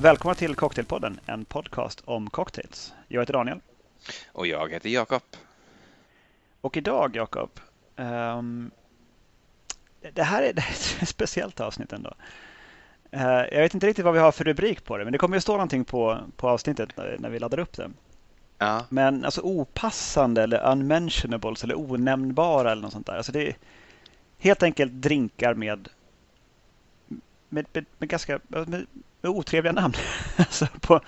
Välkomna till Cocktailpodden, en podcast om cocktails. Jag heter Daniel. Och jag heter Jakob. Och idag, Jakob, um, det, här är, det här är ett speciellt avsnitt ändå. Uh, jag vet inte riktigt vad vi har för rubrik på det, men det kommer att stå någonting på, på avsnittet när vi laddar upp det. Ja. Men alltså opassande eller unmentionables eller onämnbara eller något sånt där. Alltså det är helt enkelt drinkar med, med, med, med ganska med otrevliga namn. alltså på,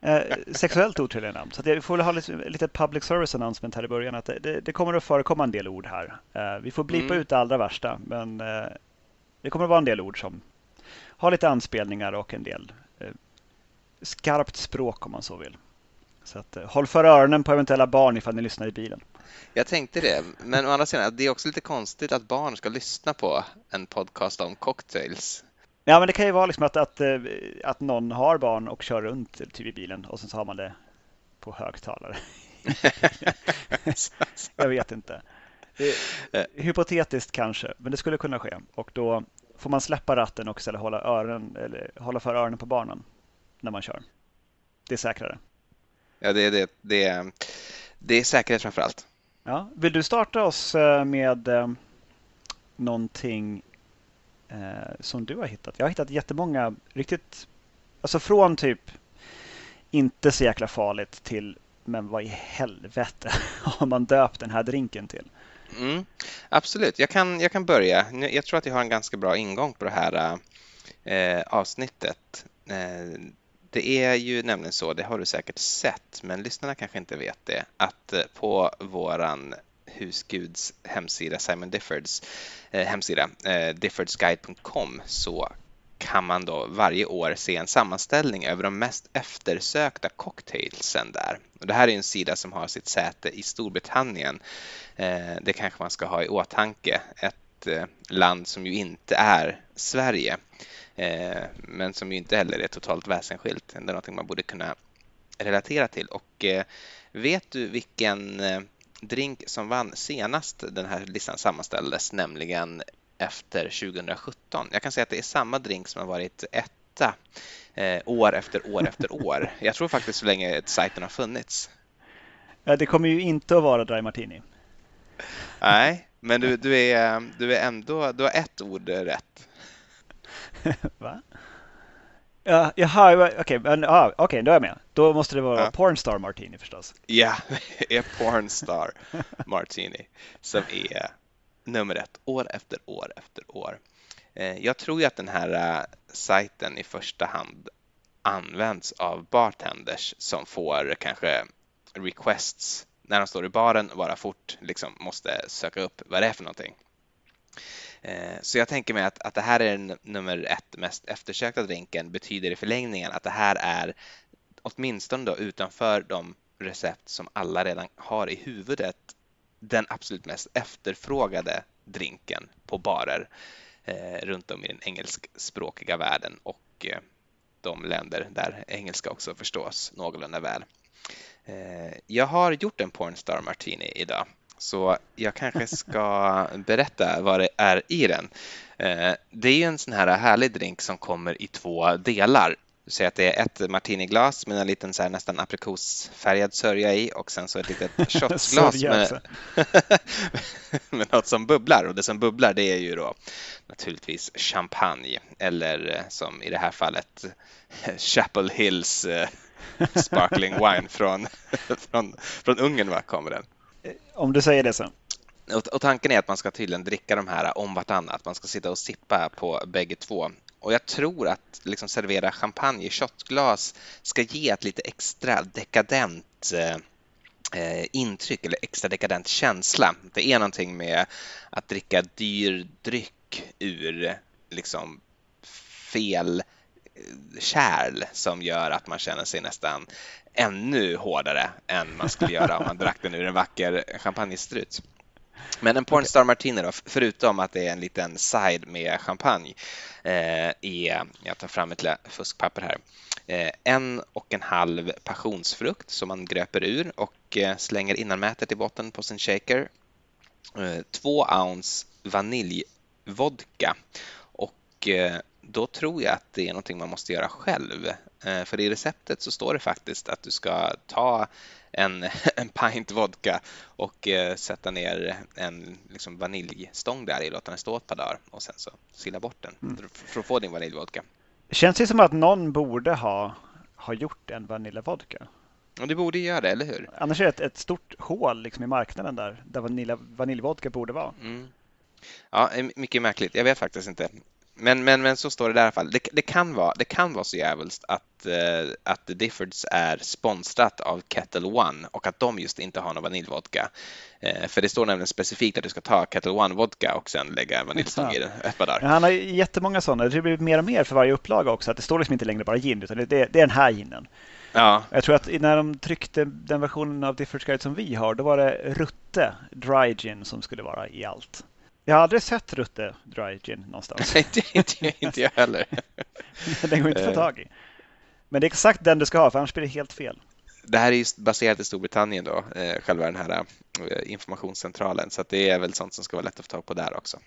eh, sexuellt otrevliga namn. Så jag får väl ha lite, lite public service announcement här i början. att Det, det kommer att förekomma en del ord här. Eh, vi får blipa mm. ut det allra värsta. Men eh, det kommer att vara en del ord som har lite anspelningar och en del eh, skarpt språk om man så vill. Så att, eh, håll för öronen på eventuella barn ifall ni lyssnar i bilen. Jag tänkte det, men å andra sidan, det är också lite konstigt att barn ska lyssna på en podcast om cocktails. Ja, men det kan ju vara liksom att, att, eh, att någon har barn och kör runt typ i bilen och sen så har man det på högtalare. jag vet inte. Eh. hypotetiskt kanske, men det skulle kunna ske. Och då får man släppa ratten och istället hålla, öron, eller hålla för öronen på barnen när man kör. Det är säkrare. Ja, det är, det, det är, det är säkerhet framför allt. Ja. Vill du starta oss eh, med någonting eh, som du har hittat. Jag har hittat jättemånga riktigt, alltså från typ inte så jäkla farligt till men vad i helvete har man döpt den här drinken till? Mm, absolut, jag kan, jag kan börja. Jag tror att jag har en ganska bra ingång på det här eh, avsnittet. Eh, det är ju nämligen så, det har du säkert sett, men lyssnarna kanske inte vet det, att eh, på våran husguds hemsida, Simon Diffords eh, hemsida, eh, diffordsguide.com, så kan man då varje år se en sammanställning över de mest eftersökta cocktailsen där. Och det här är en sida som har sitt säte i Storbritannien. Eh, det kanske man ska ha i åtanke. Ett eh, land som ju inte är Sverige, eh, men som ju inte heller är totalt väsensskilt. Det är någonting man borde kunna relatera till. Och eh, vet du vilken eh, drink som vann senast den här listan sammanställdes, nämligen efter 2017. Jag kan säga att det är samma drink som har varit etta eh, år efter år efter år. Jag tror faktiskt så länge sajten har funnits. Det kommer ju inte att vara Dry Martini. Nej, men du, du, är, du är ändå, du har ett ord rätt. Va? Ja, jaha, okej, okay, men, ah, okay, då är jag med. Då måste det vara ja. Pornstar Martini förstås. Ja, det är Pornstar Martini som är nummer ett år efter år efter år. Eh, jag tror ju att den här eh, sajten i första hand används av bartenders som får kanske requests när de står i baren och bara fort liksom måste söka upp vad det är för någonting. Eh, så jag tänker mig att, att det här är den nummer ett mest eftersökta drinken betyder i förlängningen att det här är åtminstone då utanför de recept som alla redan har i huvudet den absolut mest efterfrågade drinken på barer eh, runt om i den engelskspråkiga världen och eh, de länder där engelska också förstås någorlunda väl. Eh, jag har gjort en Pornstar Martini idag så jag kanske ska berätta vad det är i den. Eh, det är en sån här härlig drink som kommer i två delar. Du ser att det är ett martiniglas med en liten så här nästan aprikosfärgad sörja i och sen så ett litet shotglas med, med något som bubblar och det som bubblar det är ju då naturligtvis champagne eller eh, som i det här fallet Chapel Hills eh, Sparkling Wine från, från, från Ungern va, kommer den. Om du säger det så. Och, och, tanken är att man ska tydligen dricka de här om vartannat. Man ska sitta och sippa på bägge två. Och jag tror att liksom servera champagne i shotglas ska ge ett lite extra dekadent eh, intryck eller extra dekadent känsla. Det är någonting med att dricka dyr dryck ur liksom fel eh, kärl som gör att man känner sig nästan ännu hårdare än man skulle göra om man drack den ur en vacker champagnestruts. Men en Pornstar Martini då, förutom att det är en liten side med champagne, eh, är, jag tar fram ett fuskpapper här, eh, en och en halv passionsfrukt som man gröper ur och eh, slänger innanmätet i botten på sin shaker. Eh, två ounce vaniljvodka och eh, då tror jag att det är någonting man måste göra själv. Eh, för i receptet så står det faktiskt att du ska ta en, en pint vodka och eh, sätta ner en liksom, vaniljstång där i, låta den stå ett par dagar och sen så sila bort den mm. för att få din vaniljvodka. Känns det som att någon borde ha, ha gjort en vaniljvodka? Och det borde göra det, eller hur? Annars är det ett, ett stort hål liksom i marknaden där, där vanilj, vaniljvodka borde vara. Mm. Ja, mycket märkligt. Jag vet faktiskt inte. Men, men, men så står det där i alla fall. Det, det, kan, vara, det kan vara så jävligt att, uh, att The Diffords är sponsrat av Kettle One och att de just inte har någon vaniljvodka. Uh, för det står nämligen specifikt att du ska ta Kettle One vodka och sen lägga vaniljstång i den ett par dagar. Ja, han har jättemånga sådana. Det blir mer och mer för varje upplaga också. Att det står liksom inte längre bara gin utan det, det är den här ginen. Ja. Jag tror att när de tryckte den versionen av Diffords Guide som vi har, då var det Rutte Dry Gin som skulle vara i allt. Jag har aldrig sett Rutte Dry Gin någonstans. inte, inte, inte jag heller. den går inte att få tag i. Men det är exakt den du ska ha, för annars blir det helt fel. Det här är baserat i Storbritannien då, eh, själva den här eh, informationscentralen, så det är väl sånt som ska vara lätt att få tag på där också.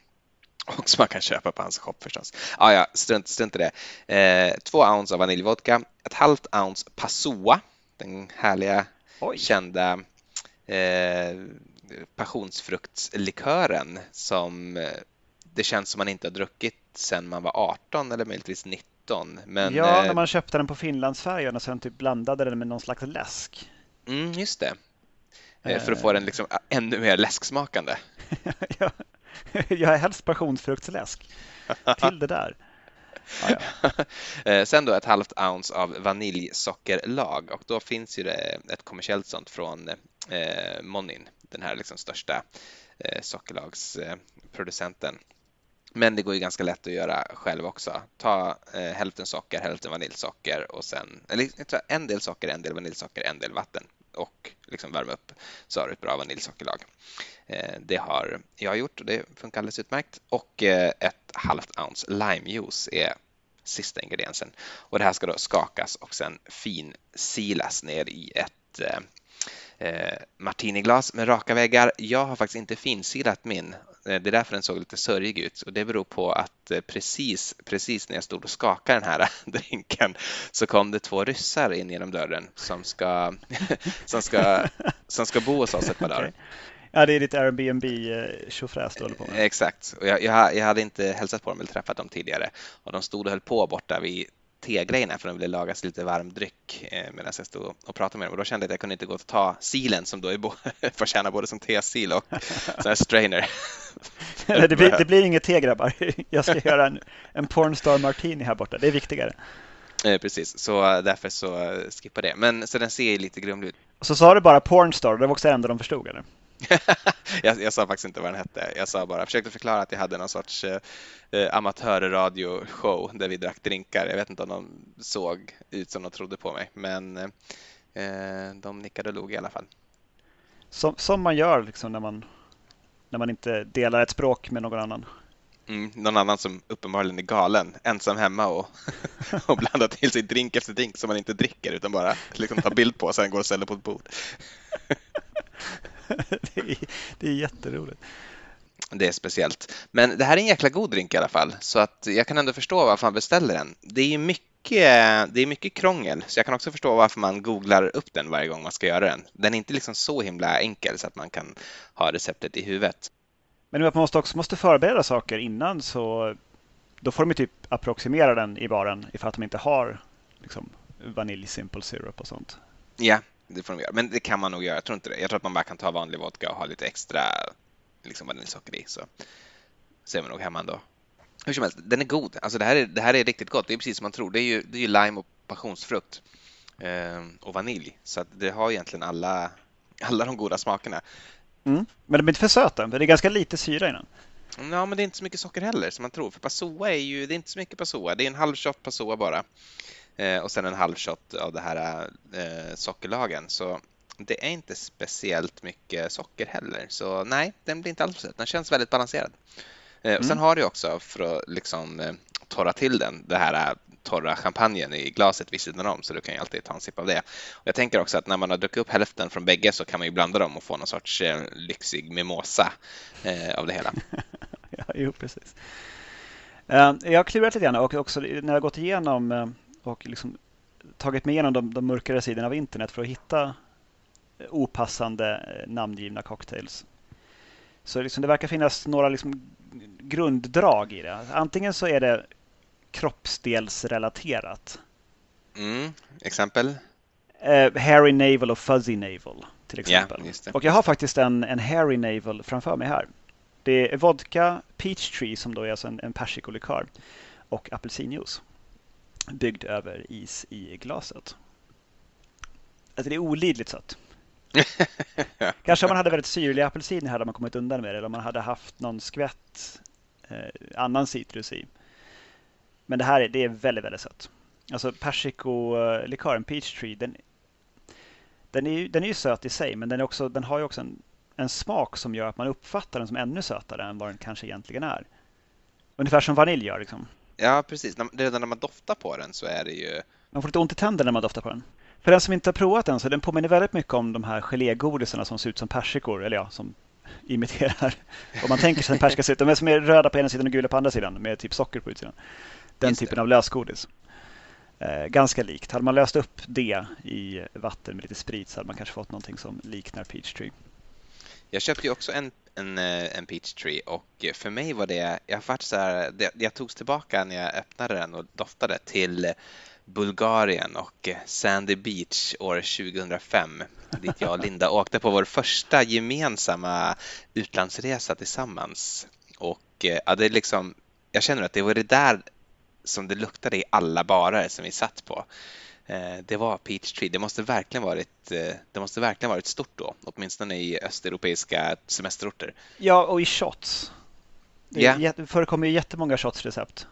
Och som man kan köpa på hans shop förstås. Ah, ja, strunt, strunt i det. Eh, två ounce av vaniljvodka, ett halvt ounce Passoa, den härliga Oj. kända eh, passionsfruktslikören som eh, det känns som man inte har druckit sedan man var 18 eller möjligtvis 19. Men, ja, när eh, man köpte den på Finlandsfärjan och sen typ blandade den med någon slags läsk. Mm, just det. Eh, för att få den liksom ännu mer läsksmakande. ja, jag är helst passionsfruktsläsk till det där. Ah, ja. Sen då ett halvt ounce av vaniljsockerlag och då finns ju det ett kommersiellt sånt från eh, Monin den här liksom största eh, sockerlagsproducenten. Men det går ju ganska lätt att göra själv också. Ta eh, hälften socker, hälften vaniljsocker och sen eller, en del socker, en del vaniljsocker, en del vatten och liksom värma upp så har du ett bra vaniljsockerlag. Eh, det har jag gjort och det funkar alldeles utmärkt. Och eh, ett halvt ounce limejuice är sista ingrediensen. Och det här ska då skakas och sen finsilas ner i ett eh, eh, martiniglas med raka väggar. Jag har faktiskt inte finsilat min. Eh, det är därför den såg lite sörjig ut och det beror på att eh, precis, precis när jag stod och skakade den här drinken så kom det två ryssar in genom dörren som ska, som ska, som ska bo hos oss ett par dagar. Okay. Ja, det är ditt Airbnb tjofräs du håller på med. Exakt, och jag, jag, jag, hade inte hälsat på dem eller träffat dem tidigare och de stod och höll på borta vid tegrejerna för de ville laga sig lite varm dryck eh, medan jag stod och pratade med dem. Och då kände jag att jag kunde inte gå och ta silen som då är förtjänar både som tesil och sån här strainer. det, blir, det blir inget te grabbar. Jag ska göra en, en pornstar martini här borta. Det är viktigare. Eh, precis, så därför så skippa det. Men så den ser lite grumlig ut. Så sa du bara pornstar, det var också det enda de förstod eller? jag, jag, sa faktiskt inte vad den hette. Jag sa bara, jag försökte förklara att jag hade någon sorts eh, eh amatörradioshow där vi drack drinkar. Jag vet inte om de såg ut som de trodde på mig, men eh, de nickade och log i alla fall. Som, som man gör liksom när man, när man inte delar ett språk med någon annan. Mm, någon annan som uppenbarligen är galen, ensam hemma och, och blandar till sig drink efter drink som man inte dricker utan bara liksom tar bild på och sen går och ställer på ett bord. det, är, det är jätteroligt. Det är speciellt. Men det här är en jäkla god drink i alla fall, så att jag kan ändå förstå varför man beställer den. Det är mycket, det är mycket krångel, så jag kan också förstå varför man googlar upp den varje gång man ska göra den. Den är inte liksom så himla enkel så att man kan ha receptet i huvudet. Men man måste också måste förbereda saker innan så då får de ju typ approximera den i baren ifall att de inte har liksom, vanilj simple syrup och sånt. Ja, det får de göra. Men det kan man nog göra. Jag tror inte det. Jag tror att man bara kan ta vanlig vodka och ha lite extra liksom vaniljsocker i. Så, så är man nog hemma ändå. Hur som helst, den är god. Alltså det, här är, det här är riktigt gott. Det är precis som man tror. Det är ju, det är ju lime och passionsfrukt eh, och vanilj. Så det har egentligen alla, alla de goda smakerna. Mm. Men de är inte för söta. Det är ganska lite syra i den. Ja, men det är inte så mycket socker heller som man tror. För Passoa är ju, det är inte så mycket Passoa. Det är en halv shot Passoa bara. Eh, och sen en halv shot av det här eh, sockerlagen. Så det är inte speciellt mycket socker heller. Så nej, den blir inte alls söt. Den känns väldigt balanserad. Eh, mm. Och sen har du också, för att liksom eh, torra till den, det här eh, torra champagnen i glaset vid sidan om, så du kan ju alltid ta en sipp av det. Och jag tänker också att när man har druckit upp hälften från bägge så kan man ju blanda dem och få någon sorts lyxig mimosa av det hela. ja, jo, precis. Eh, jag har klurat lite grann och också när jag gått igenom eh, och liksom tagit mig igenom de, de mörkare sidorna av internet för att hitta opassande namngivna cocktails. Så liksom det verkar finnas några liksom grunddrag i det. Antingen så är det kroppsdelsrelaterat. Mm, exempel? Uh, hairy navel och fuzzy navel till exempel. Yeah, och jag har faktiskt en, en hairy navel framför mig här. Det är vodka, peach tree som då är alltså en, en persikolikör och apelsinjuice byggd över is i glaset. Alltså det är olidligt sött. Kanske om man hade väldigt syrliga apelsiner hade man kommit undan med det eller om man hade haft någon skvätt eh, annan citrus i. Men det här är, det är väldigt, väldigt sött. Alltså persikolikören, peach tree, den, den, är, den är ju söt i sig men den, är också, den har ju också en, en smak som gör att man uppfattar den som ännu sötare än vad den kanske egentligen är. Ungefär som vanilj gör liksom. Ja, precis. Redan när man doftar på den så är det ju... Man får lite ont i tänderna när man doftar på den. För den som inte har provat den så den påminner väldigt mycket om de här gelégodisarna som ser ut som persikor, eller ja, som imiterar. Om man tänker sig en persika ser ut. De är som är röda på ena sidan och gula på andra sidan med typ socker på utsidan. Den Just typen det. av lösgodis. Eh, ganska likt. Hade man löst upp det i vatten med lite sprit så hade man kanske fått någonting som liknar Peach Tree. Jag köpte ju också en, en, eh, en Peach Tree och för mig var det, jag, var så här, det, jag togs tillbaka när jag öppnade den och doftade till Bulgarien och Sandy Beach år 2005 dit jag och Linda åkte på vår första gemensamma utlandsresa tillsammans. Och eh, ja, det är liksom, jag känner att det var det där som det luktade i alla barer som vi satt på. Eh, det var Peachtree. Det måste verkligen varit, eh, det måste verkligen varit stort då, åtminstone i östeuropeiska semesterorter. Ja, och i shots. Det yeah. förekommer ju jättemånga shotsrecept.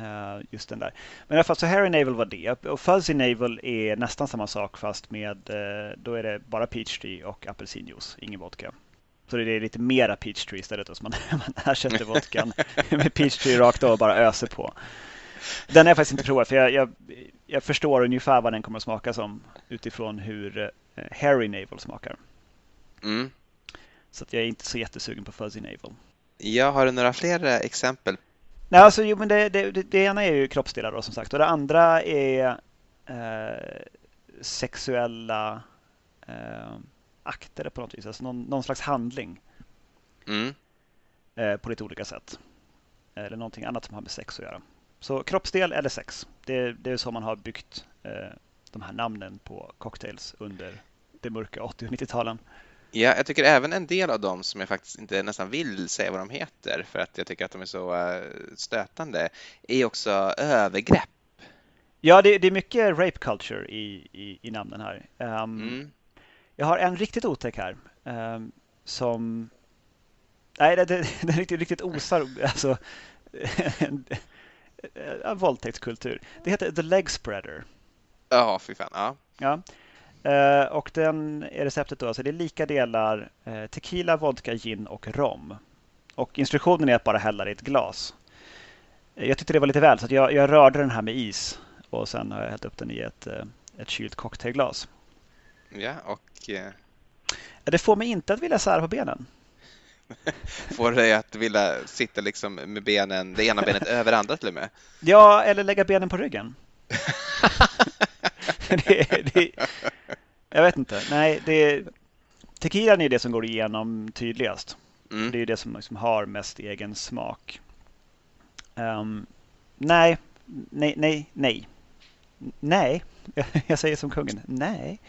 Uh, just den där. Men i alla fall så Harry Navel var det. Och Fuzzy Navel är nästan samma sak fast med då är det bara peachtree och apelsinjuice, ingen vodka. Så det är lite mera peachtree istället. Så man, man ersätter vodkan med peachtree rakt av och bara öser på. Den har jag faktiskt inte provat för jag, jag, jag, förstår ungefär vad den kommer att smaka som utifrån hur uh, Harry Navel smakar. Mm. Så jag är inte så jättesugen på Fuzzy Navel. Jag har du några fler exempel Nej, alltså, jo, men det, det, det, det ena är ju kroppsdelar då, som sagt och det andra är eh, sexuella eh, akter på något vis, alltså någon, någon slags handling mm. eh, på lite olika sätt. Eller någonting annat som har med sex att göra. Så kroppsdel eller sex, det, det är så man har byggt eh, de här namnen på cocktails under det mörka 80 och 90-talen. Ja, jag tycker även en del av dem som jag faktiskt inte nästan vill säga vad de heter för att jag tycker att de är så uh, stötande är också övergrepp. Ja, det, det, är mycket rape culture i, i, i namnen här. Um, mm. Jag har en riktigt otäck här um, som... Nej, det är riktigt, riktigt osar alltså, en, en våldtäktskultur. Det heter The Leg Spreader. Ja, fy fan. Ja. ja. Uh, och den är receptet då, alltså det är lika delar uh, tequila, vodka, gin och rom. Och instruktionen är att bara hälla det i ett glas. Uh, jag tyckte det var lite väl så jag, jag, rörde den här med is och sen har jag hällt upp den i ett, ett kylt cocktailglas. Ja, och... Det får mig inte att vilja sära på benen. Får dig att vilja sitta liksom med benen, det ena benet över andra till och med? Ja, eller lägga benen på ryggen. det, det, jag vet inte. Nej, det, tequilan är det som går igenom tydligast. Mm. Det är det som liksom har mest egen smak. Um, nej, nej, nej, nej. Nej, jag säger som kungen. Nej.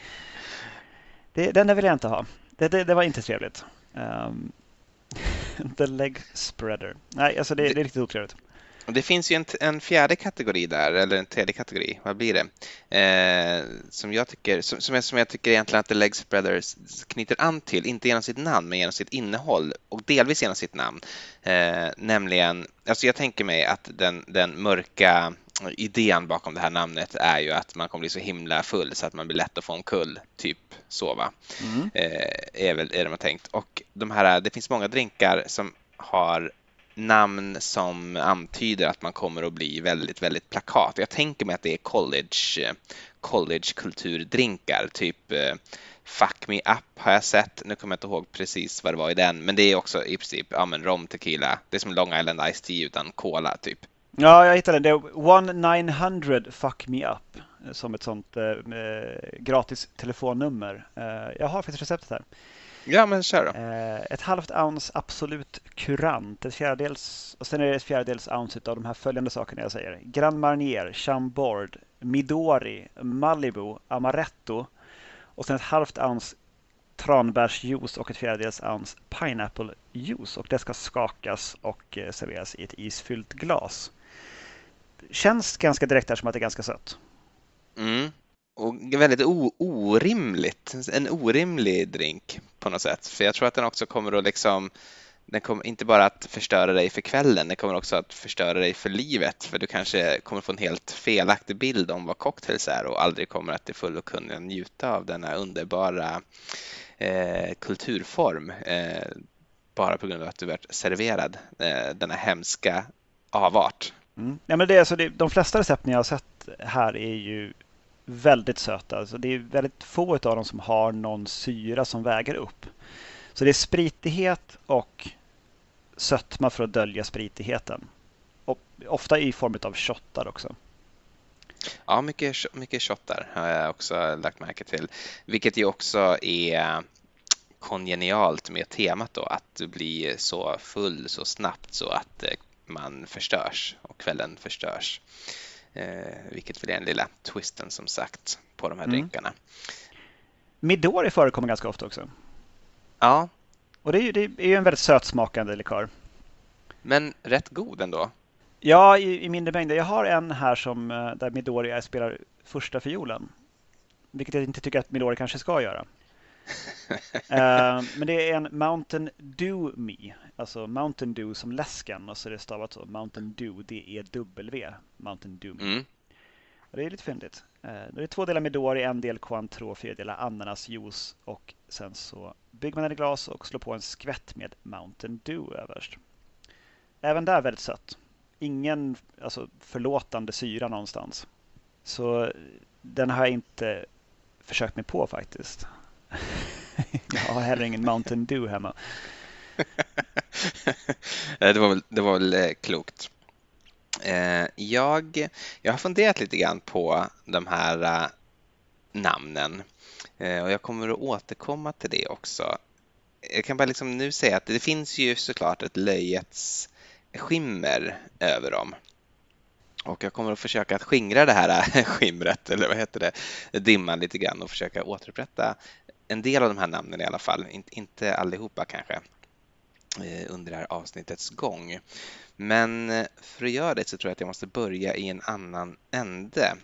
Det, den där vill jag inte ha. Det, det, det var inte trevligt. Um, the leg spreader. Nej, alltså det, det är riktigt otrevligt. Det finns ju en, en, fjärde kategori där, eller en tredje kategori, vad blir det? Eh, som, jag tycker, som, som, jag, som jag tycker egentligen att The Legs Brothers knyter an till, inte genom sitt namn, men genom sitt innehåll och delvis genom sitt namn. Eh, nämligen, alltså jag tänker mig att den, den mörka idén bakom det här namnet är ju att man kommer bli så himla full så att man blir lätt att få en kull, typ så va? Mm. Eh, är väl är det man tänkt. Och de här, det finns många drinkar som har namn som antyder att man kommer att bli väldigt, väldigt plakat. Jag tänker mig att det är college, college kulturdrinkar, typ Fuck Me Up har jag sett. Nu kommer jag inte ihåg precis vad det var i den, men det är också i princip ja, men rom tequila. Det är som Long Island Ice Tea utan cola typ. Ja, jag hittade. Det är 1900 Fuck Me Up som ett sånt eh, gratis telefonnummer. Eh, jag har faktiskt receptet här. Ja, men kör då. Eh, ett halvt ounce Absolut Kurant, ett fjärdedels, och sen är det ett fjärdedels ounce av de här följande sakerna jag säger. Grand Marnier, Chambord, Midori, Malibu, Amaretto och sen ett halvt ounce tranbärsjuice och ett fjärdedels ounce pineapple juice och det ska skakas och eh, serveras i ett isfyllt glas. Känns ganska direkt här som att det är ganska sött. Mm. Och väldigt orimligt, en orimlig drink på något sätt. För jag tror att den också kommer att liksom den kommer inte bara att förstöra dig för kvällen, den kommer också att förstöra dig för livet. För du kanske kommer få en helt felaktig bild om vad cocktails är och aldrig kommer att till fullo kunna njuta av denna underbara eh, kulturform. Eh, bara på grund av att du varit serverad eh, denna hemska avart. Mm. Ja, men det är alltså det, de flesta recepten jag har sett här är ju väldigt söta. Alltså det är väldigt få av dem som har någon syra som väger upp. Så det är spritighet och sötma för att dölja spritigheten. Och ofta i form av shottar också. Ja, mycket, mycket shottar har jag också lagt märke till. Vilket ju också är kongenialt med temat då, att bli så full så snabbt så att eh, man förstörs och kvällen förstörs. Eh, vilket väl är den lilla twisten som sagt på de här mm. drinkarna. Midori förekommer ganska ofta också. Ja. Och det är ju, det är ju en väldigt sötsmakande likör. Men rätt god ändå. Ja, i, i mindre mängder. Jag har en här som, eh, där Midori spelar första fiolen. Vilket jag inte tycker att Midori kanske ska göra. Uh, men det är en Mountain Dew Me. Alltså Mountain Dew som läsken och så är det stavat så. Mountain Dew, D-E-W. Mountain Dew Me. Mm. Och det är lite fyndigt. Uh, det är två delar Midori, en del Cointreau, fyra delar ananasjuice och sen så bygger man den i glas och slår på en skvätt med Mountain Dew överst. Även där väldigt sött. Ingen alltså, förlåtande syra någonstans. Så den har jag inte försökt mig på faktiskt jag har heller ingen Mountain Dew hemma. Eh, det, var väl, det var väl eh, klokt. Eh, jag, jag har funderat lite grann på de här namnen och jag kommer att återkomma till det också. Jag kan bara liksom nu säga att det finns ju såklart ett löjets skimmer över dem. Och jag kommer att försöka att skingra det här skimret, eller vad heter det, dimman lite grann och försöka återupprätta en del av de här namnen i alla fall, inte allihopa kanske eh, under det här avsnittets gång. Men eh, för att göra det så tror jag att jag måste börja i en annan ände,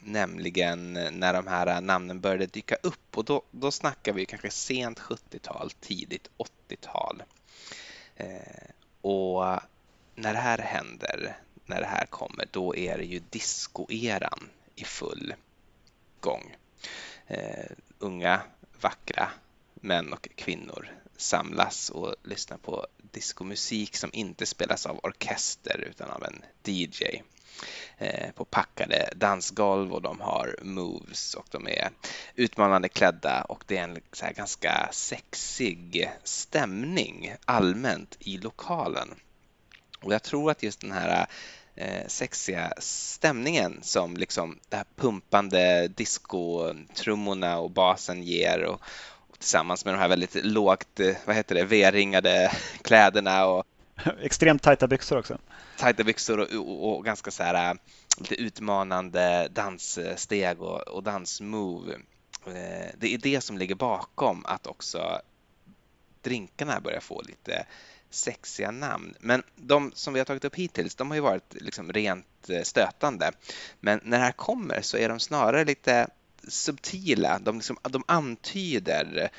nämligen eh, när de här namnen började dyka upp och då, då snackar vi kanske sent 70-tal, tidigt 80-tal. Eh, och när det här händer, när det här kommer, då är det ju discoeran i full gång. Uh, unga vackra män och kvinnor samlas och lyssnar på diskomusik som inte spelas av orkester utan av en DJ eh, på packade dansgolv och de har moves och de är utmanande klädda och det är en så ganska sexig stämning allmänt i lokalen. Och jag tror att just den här eh, sexiga stämningen som liksom det här pumpande disco-trummorna och basen ger och, och, tillsammans med de här väldigt lågt, eh, vad heter det, V-ringade kläderna och Extremt tajta byxor också. Tajta byxor och, och, och ganska så här eh, lite utmanande danssteg och, och dansmove. Eh, det är det som ligger bakom att också drinkarna börjar få lite sexiga namn. Men de som vi har tagit upp hittills, de har ju varit liksom rent eh, stötande. Men när det här kommer så är de snarare lite subtila. De, liksom, de antyder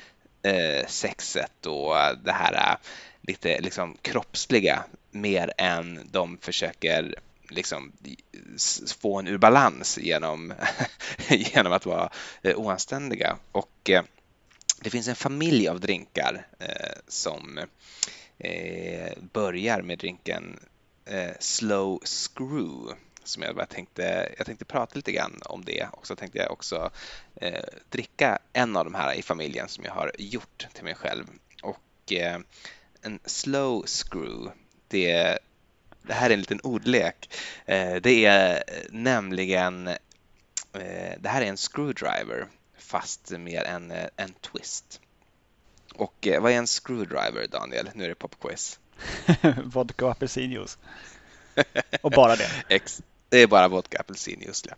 eh, sexet och det här eh, lite liksom kroppsliga mer än de försöker liksom få en ur balans genom, genom att vara eh, oanständiga. Och eh, det finns en familj av drinkar eh, som eh, börjar med drinken eh, Slow Screw som jag tänkte, jag tänkte prata lite grann om det och så tänkte jag också eh, dricka en av de här i familjen som jag har gjort till mig själv. Och eh, en slow screw, det, det här är en liten ordlek. Eh, det är nämligen, eh, det här är en screwdriver fast med en, eh, en twist. Och eh, vad är en screwdriver Daniel? Nu är det popquiz. Vodka och apelsinjuice. Och bara det. Det är bara vodka apelsinjuice. Ja.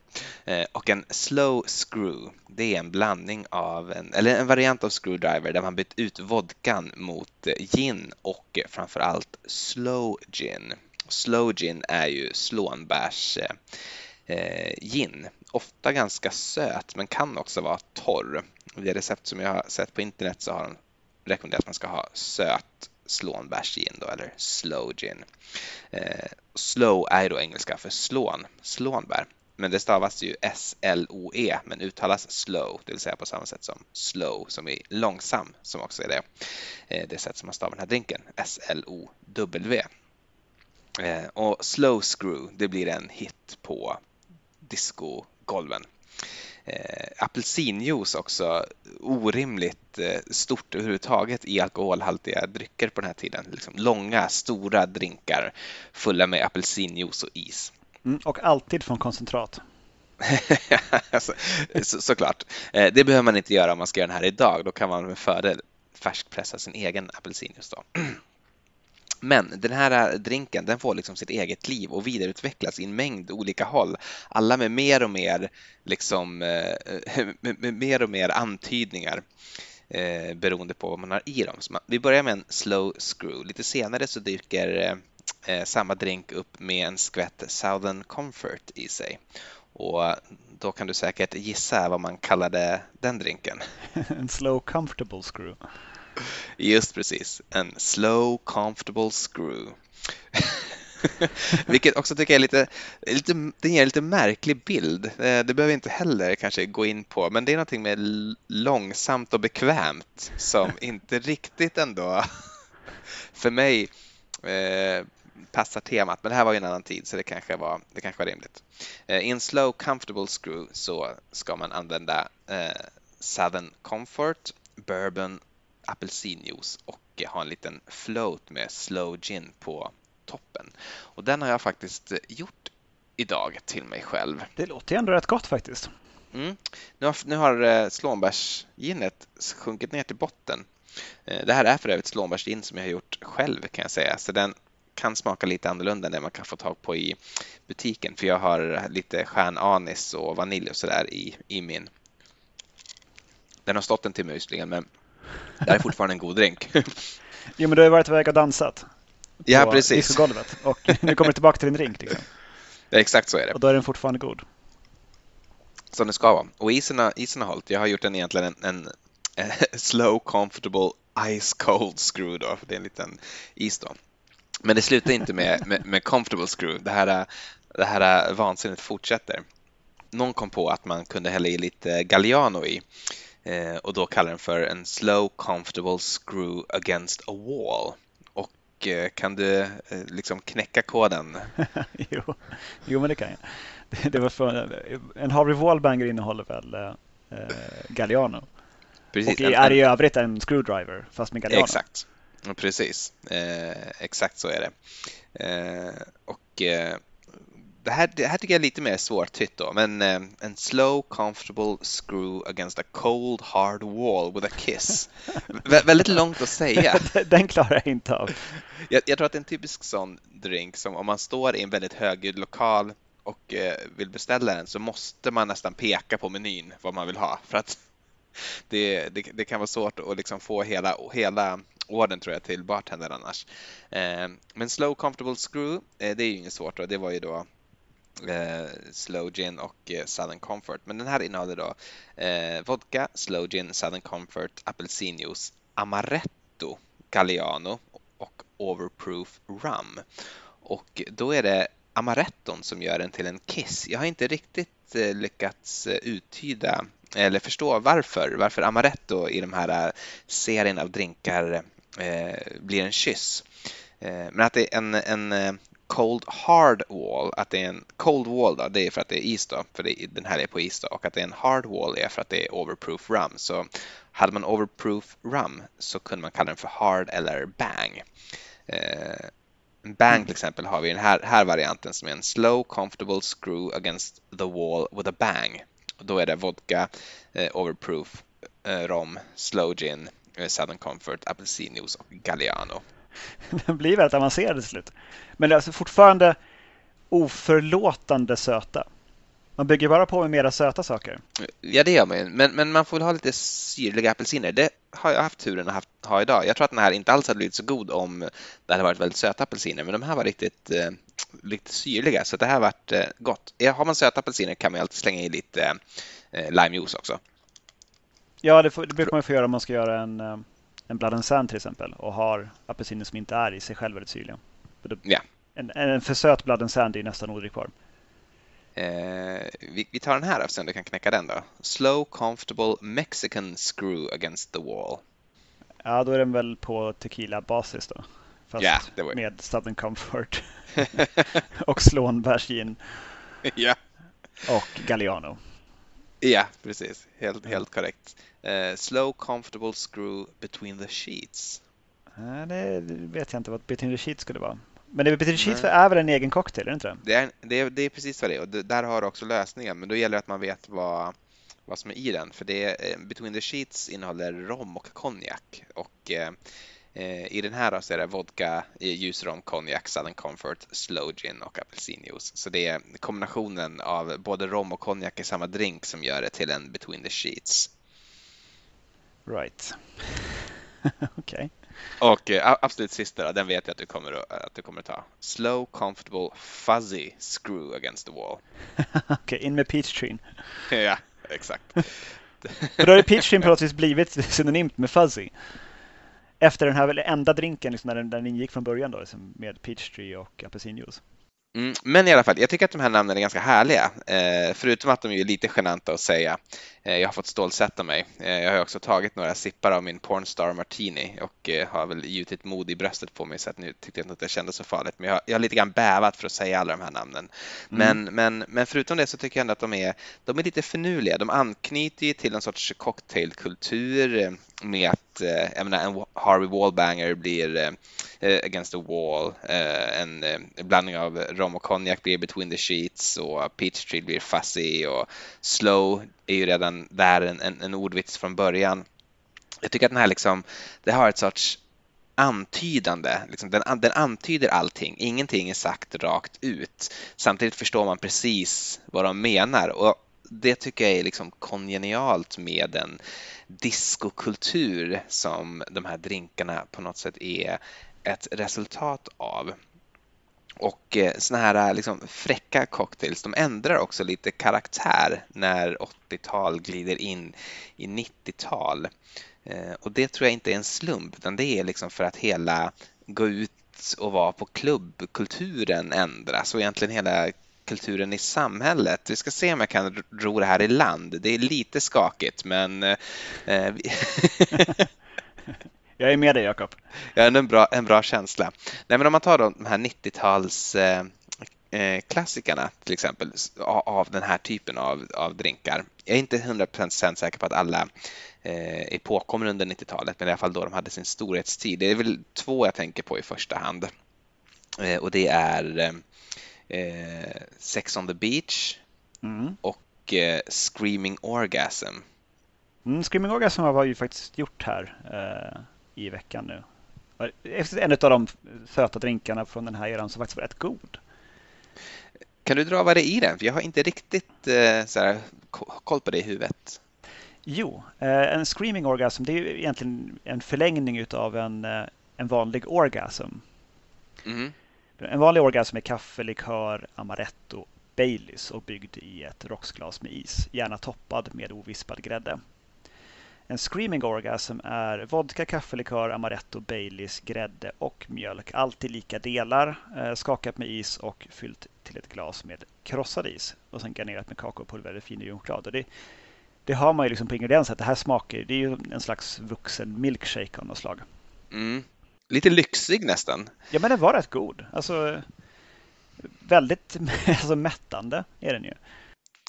Eh, och en slow screw, det är en blandning av en, eller en variant av screwdriver där man bytt ut vodkan mot gin och framförallt slow gin. Slow gin är ju slånbärs eh, gin. Ofta ganska söt men kan också vara torr. I det recept som jag har sett på internet så har de rekommenderar att man ska ha söt slånbärsgin då, eller slow gin. Eh, slow är då engelska för slån, slånbär. Men det stavas ju S-L-O-E men uttalas slow, det vill säga på samma sätt som slow som är långsam som också är det, eh, det sätt som man stavar den här drinken, S-L-O-W. Eh, och slow screw, det blir en hit på discogolven. Eh, apelsinjuice också, orimligt eh, stort överhuvudtaget i alkoholhaltiga drycker på den här tiden. Liksom långa, stora drinkar fulla med apelsinjuice och is. Mm, och alltid från koncentrat. alltså, så, såklart. Eh, det behöver man inte göra om man ska göra den här idag. Då kan man med fördel färskpressa sin egen apelsinjuice. Då. Men den här eh, drinken den får liksom sitt eget liv och vidareutvecklas i en mängd olika håll. Alla med mer och mer, liksom, eh, med mer, och mer antydningar eh, beroende på vad man har i dem. Man, vi börjar med en slow screw. Lite senare så dyker eh, eh, samma drink upp med en skvätt Southern Comfort i sig. Och då kan du säkert gissa vad man kallade den drinken. en slow comfortable screw. Just precis, en slow comfortable screw. Vilket också tycker jag är lite, lite, det ger en lite märklig bild. Eh, det behöver vi inte heller kanske gå in på, men det är någonting med långsamt och bekvämt som inte riktigt ändå för mig eh, passar temat. Men det här var ju en annan tid så det kanske var, det kanske var rimligt. Eh, I en slow comfortable screw så ska man använda eh, Southern Comfort, Bourbon apelsinjuice och ha en liten float med slow gin på toppen. Och den har jag faktiskt gjort idag till mig själv. Det låter ju ändå rätt gott faktiskt. Mm. Nu har, nu har eh, slånbärsginet sjunkit ner till botten. Eh, det här är för övrigt slånbärsgin som jag har gjort själv kan jag säga, så den kan smaka lite annorlunda än det man kan få tag på i butiken, för jag har lite stjärnanis och vanilj och sådär i, i min. Den har stått en timme visserligen, men det här är fortfarande en god drink. jo, men du har ju varit iväg och dansat. Ja, precis. Discogolvet. Och nu kommer du tillbaka till din drink. Liksom. Ja, exakt så är det. Och då är den fortfarande god. Som det ska vara. Och isen har, isen har hållit. Jag har gjort den egentligen en, en, en slow, comfortable, ice cold screw då. Det är en liten is då. Men det slutar inte med, med, med comfortable screw. Det här, det här vansinnet fortsätter. Någon kom på att man kunde hälla i lite Galliano i Eh, och då kallar den för en slow comfortable screw against a wall. Och eh, kan du eh, liksom knäcka koden? jo. jo, men det kan jag. Det, det var för, en Harvey Wallbanger innehåller väl eh, Galliano? Precis, och är i övrigt en screwdriver fast med Galliano? Exakt, precis. Eh, exakt så är det. Eh, och det här, det här tycker jag är lite mer svårtytt då, men eh, en slow comfortable screw against a cold hard wall with a kiss. Vä väldigt långt att säga. Den klarar jag inte av. Jag, jag, tror att det är en typisk sån drink som om man står i en väldigt högljudd lokal och eh, vill beställa den så måste man nästan peka på menyn vad man vill ha för att det, det, det kan vara svårt att liksom få hela, hela orden tror jag till bartender annars. Eh, men slow comfortable screw, eh, det är ju inget svårt då. Det var ju då eh, Slow Gin och eh, Southern Comfort. Men den här innehåller då eh, vodka, Slow Gin, Southern Comfort, apelsinjuice, Amaretto, Galliano och Overproof Rum. Och då är det amaretton som gör den till en kiss. Jag har inte riktigt eh, lyckats eh, uttyda eller förstå varför, varför amaretto i de här eh, serien av drinkar eh, blir en kyss. Eh, men att det är en, en Cold Hard Wall, att det är en Cold Wall då, det är för att det är is då, för det, den här är på is då, och att det är en Hard Wall är för att det är Overproof Rum. Så hade man Overproof Rum så kunde man kalla den för Hard eller Bang. Eh, bang till exempel har vi den här, här varianten som är en Slow Comfortable Screw Against the Wall with a Bang. Och då är det vodka, eh, Overproof, eh, rom, Slow Gin, eh, Southern Comfort, apelsinjuice och Galliano. Den blir väldigt avancerad till slut. Men det är alltså fortfarande oförlåtande söta. Man bygger bara på med mera söta saker. Ja, det gör man ju. Men, men man får väl ha lite syrliga apelsiner. Det har jag haft turen att ha idag. Jag tror att den här inte alls hade blivit så god om det hade varit väldigt söta apelsiner, men de här var riktigt, eh, lite syrliga, så det här har varit eh, gott. Har man söta apelsiner kan man alltid slänga i lite eh, limejuice också. Ja, det, får, det brukar man få göra om man ska göra en, eh, en Blood Sand till exempel och har apelsiner som inte är i sig själv väldigt syrliga. Ja. En, en för söt Sand är nästan odrickbar. Eh, vi, vi, tar den här så du kan knäcka den då. Slow comfortable Mexican screw against the wall. Ja, då är den väl på tequila-basis då. Fast yeah, med Southern Comfort och slånbärsgin. ja. Och Galliano. Ja, precis. Helt, helt korrekt. Uh, slow comfortable screw between the sheets. Uh, det vet jag inte vad between the sheets skulle vara. Men det betyder cheese är väl en egen cocktail, är det inte det? Det är, det är, det är precis vad det är och det, där har du också lösningen. Men då gäller det att man vet vad, vad som är i den. För det eh, Between the Sheets innehåller rom och konjak. Och eh, eh i den här så är det vodka, ljusrom, konjak, Southern Comfort, Slow Gin och apelsinjuice. Så det är kombinationen av både rom och konjak i samma drink som gör det till en Between the Sheets. Right. Okej. Okay. Och eh, absolut sista då, den vet jag att du kommer att, att, du kommer att ta. Slow, comfortable, fuzzy screw against the wall. Okej, okay, in med peach treen. ja, exakt. För då har peach treen på något vis blivit synonymt med fuzzy. Efter den här enda drinken liksom, när den, den ingick från början då, liksom, med peach tree och apelsinjuice. Mm, men i alla fall, jag tycker att de här namnen är ganska härliga. Eh, förutom att de är lite genanta att säga. Eh, jag har fått stålsätta mig. Eh, jag har också tagit några sippar av min Pornstar Martini och eh, har väl gjutit mod i bröstet på mig så att nu tyckte jag inte att det kändes så farligt. Men jag har, jag har lite grann bävat för att säga alla de här namnen. Men, mm. men, men förutom det så tycker jag ändå att de är, de är lite finurliga. De anknyter ju till en sorts cocktailkultur med att eh, jag menar, en Harvey Wallbanger blir eh, eh, Against the Wall, en, blandning av rom och konjak blir Between the Sheets och Peach Tree blir Fuzzy och Slow är ju redan där en, en, en ordvits från början. Jag tycker att den här liksom, det har ett sorts antydande, liksom den, den antyder allting, ingenting är sagt rakt ut. Samtidigt förstår man precis vad de menar och det tycker jag är liksom kongenialt med den diskokultur som de här drinkarna på något sätt är ett resultat av. Och eh, såna här eh, liksom fräcka cocktails, de ändrar också lite karaktär när 80-tal glider in i 90-tal. Eh, och det tror jag inte är en slump, utan det är liksom för att hela gå ut och vara på klubbkulturen ändras och egentligen hela kulturen i samhället. Vi ska se om jag kan ro det här i land. Det är lite skakigt, men... Eh, Jag är med dig Jakob. Ja, en bra, en bra känsla. Nej, men om man tar de här 90-tals eh, eh, klassikerna till exempel av den här typen av, av drinkar. Jag är inte 100% säker på att alla eh, är påkomna under 90-talet, men i alla fall då de hade sin storhetstid. Det är väl två jag tänker på i första hand. Eh, och det är eh, Sex on the beach mm. och eh, Screaming orgasm. Mm, Screaming orgasm har ju faktiskt gjort här i veckan nu. En av de söta drinkarna från den här eran som faktiskt var rätt god. Kan du dra vad det är i den? För jag har inte riktigt eh, så här, koll på det i huvudet. Jo, eh, en screaming orgasm det är egentligen en förlängning av en, eh, en vanlig orgasm. Mm. En vanlig orgasm är kaffe, likör, amaretto, Baileys och byggd i ett rocksglas med is, gärna toppad med ovispad grädde. En screaming orgasm är vodka, kaffelikör, amaretto, Baileys, grädde och mjölk. Allt i lika delar, eh, skakat med is och fyllt till ett glas med krossad is. Och sen garnerat med kakaopulver eller finjunklad. Det, det har man ju liksom på ingredienserna, Det här smakar, det är ju en slags vuxen milkshake av något slag. Mm. Lite lyxig nästan. Ja, men den var rätt god. Alltså, väldigt alltså, mättande är den ju.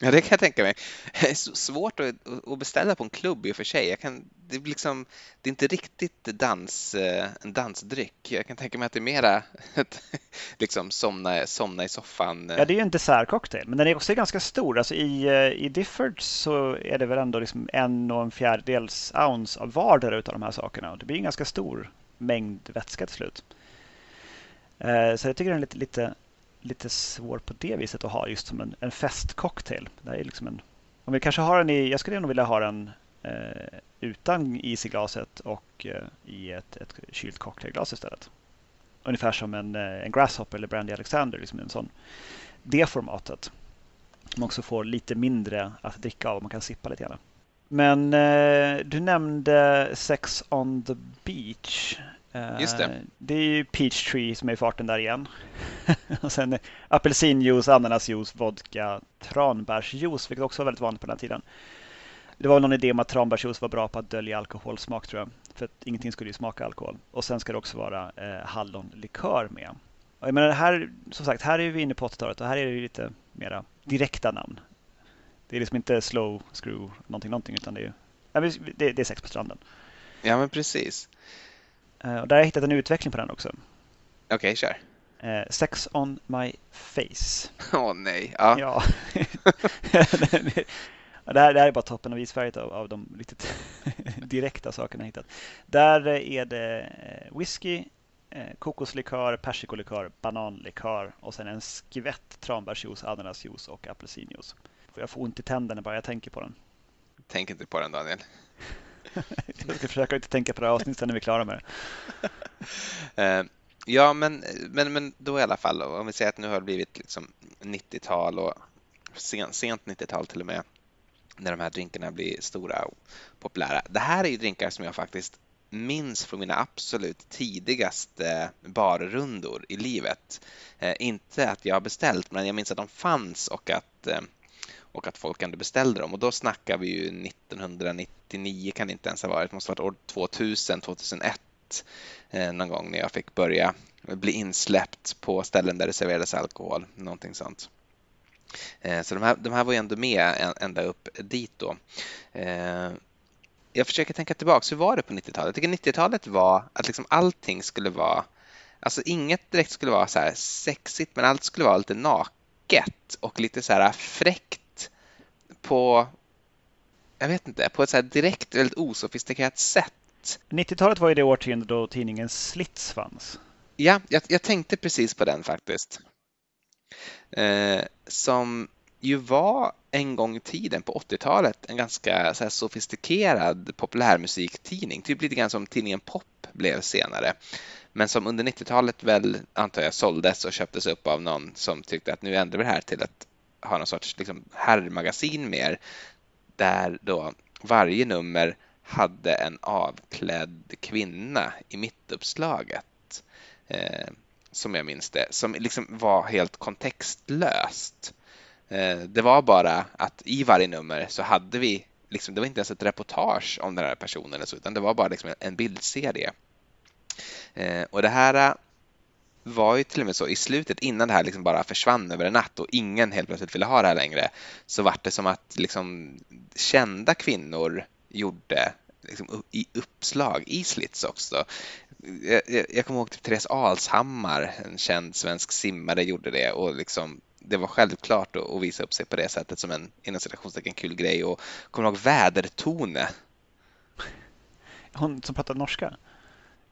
Ja, det kan jag tänka mig. Det är svårt att, att beställa på en klubb i och för sig. Jag kan, det, är liksom, det är inte riktigt dans, eh, en dansdryck. Jag kan tänka mig att det är mera ett, liksom somna, somna i soffan. Ja, det är ju en dessertcocktail, men den är också ganska stor. Alltså i, eh, i Difford så är det väl ändå liksom en och en fjärdedels ounce av vardera av de här sakerna. Det blir en ganska stor mängd vätska till slut. Eh, så jag tycker den är lite, lite lite svår på det viset att ha just som en, en festcocktail. Det är liksom en, om vi kanske har den i, jag skulle nog vilja ha den eh, utan is i glaset och eh, i ett, ett kylt cocktailglas istället. Ungefär som en, eh, en Grasshopper eller Brandy Alexander, liksom en sån. Det formatet. Man också får lite mindre att dricka av, och man kan sippa lite grann. Men eh, du nämnde Sex on the Beach. Just det. Det är ju Peach Tree som är i farten där igen. och sen apelsinjuice, ananasjuice, vodka, tranbärsjuice, vilket också var väldigt vanligt på den här tiden. Det var någon idé om att tranbärsjuice var bra på att dölja alkoholsmak tror jag. För att ingenting skulle ju smaka alkohol. Och sen ska det också vara eh, hallonlikör med. Och jag menar, här, som sagt, här är vi inne på 80-talet och här är det lite mera direkta namn. Det är liksom inte slow screw någonting, någonting utan det är, det, det är sex på stranden. Ja, men precis. Eh, och där har jag hittat en utveckling på den också. Okej, okay, kör. Eh, sex on my face. Åh oh, nej. Ja. ja. det, här, det här är bara toppen av isfärget av, av de riktigt direkta sakerna jag hittat. Där är det eh, whisky, kokoslikör, persikolikör, bananlikör och sen en skvätt tranbärsjuice, ananasjuice och apelsinjuice. Jag får ont i tänderna bara jag tänker på den. Tänk inte på den Daniel. Jag ska försöka inte tänka på det här avsnittet när vi är klara med det. Eh, ja, men, men, men då i alla fall, om vi säger att nu har det blivit liksom 90-tal och sen, sent 90-tal till och med, när de här drinkarna blir stora och populära. Det här är ju drinkar som jag faktiskt minns från mina absolut tidigaste barrundor i livet. Eh, inte att jag har beställt, men jag minns att de fanns och att eh, och att folk ändå beställde dem. Och då snackar vi ju 1999 kan det inte ens ha varit, det måste ha varit år 2000, 2001 eh, någon gång när jag fick börja bli insläppt på ställen där det serverades alkohol, någonting sånt. Eh, så de här, de här var ju ändå med ända upp dit då. Eh, jag försöker tänka tillbaka, hur var det på 90-talet? Jag tycker 90-talet var att liksom allting skulle vara Alltså inget direkt skulle vara så här sexigt men allt skulle vara lite naket och lite så här fräckt på, jag vet inte, på ett så direkt väldigt osofistikerat sätt. 90-talet var ju det årtionde då tidningen Slits fanns. Ja, jag, jag tänkte precis på den faktiskt. Eh, som ju var en gång i tiden på 80-talet en ganska så här, sofistikerad populärmusiktidning, typ lite grann som tidningen Pop blev senare. Men som under 90-talet väl, antar jag, såldes och köptes upp av någon som tyckte att nu ändrar vi det här till ett ha någon sorts liksom, herrmagasin mer där då varje nummer hade en avklädd kvinna i mittuppslaget. Eh, som jag minns det, som liksom var helt kontextlöst. Eh, det var bara att i varje nummer så hade vi, liksom, det var inte ens ett reportage om den här personen, eller så, utan det var bara liksom en bildserie. Eh, och det här var ju till och med så i slutet innan det här liksom bara försvann över en natt och ingen helt plötsligt ville ha det här längre så var det som att liksom kända kvinnor gjorde liksom, i uppslag i slits också. Jag, jag, jag kommer ihåg typ Therese Alshammar, en känd svensk simmare, gjorde det och liksom det var självklart att, visa upp sig på det sättet som en inom citationstecken kul grej och kommer ihåg Vädertone. Hon som pratade norska?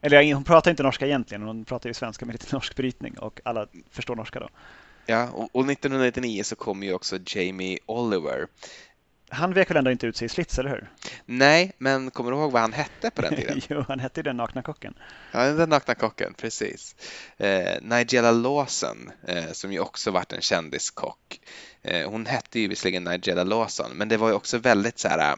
Eller hon pratar inte norska egentligen, hon pratar ju svenska med lite norsk brytning och alla förstår norska då. Ja, och 1999 så kom ju också Jamie Oliver. Han vek väl ändå inte ut sig i slits, eller hur? Nej, men kommer du ihåg vad han hette på den tiden? jo, han hette ju den nakna kocken. Ja, den nakna kocken, precis. Eh, Nigella Lawson, eh, som ju också varit en kändiskock. Eh, hon hette ju visserligen Nigella Lawson, men det var ju också väldigt så här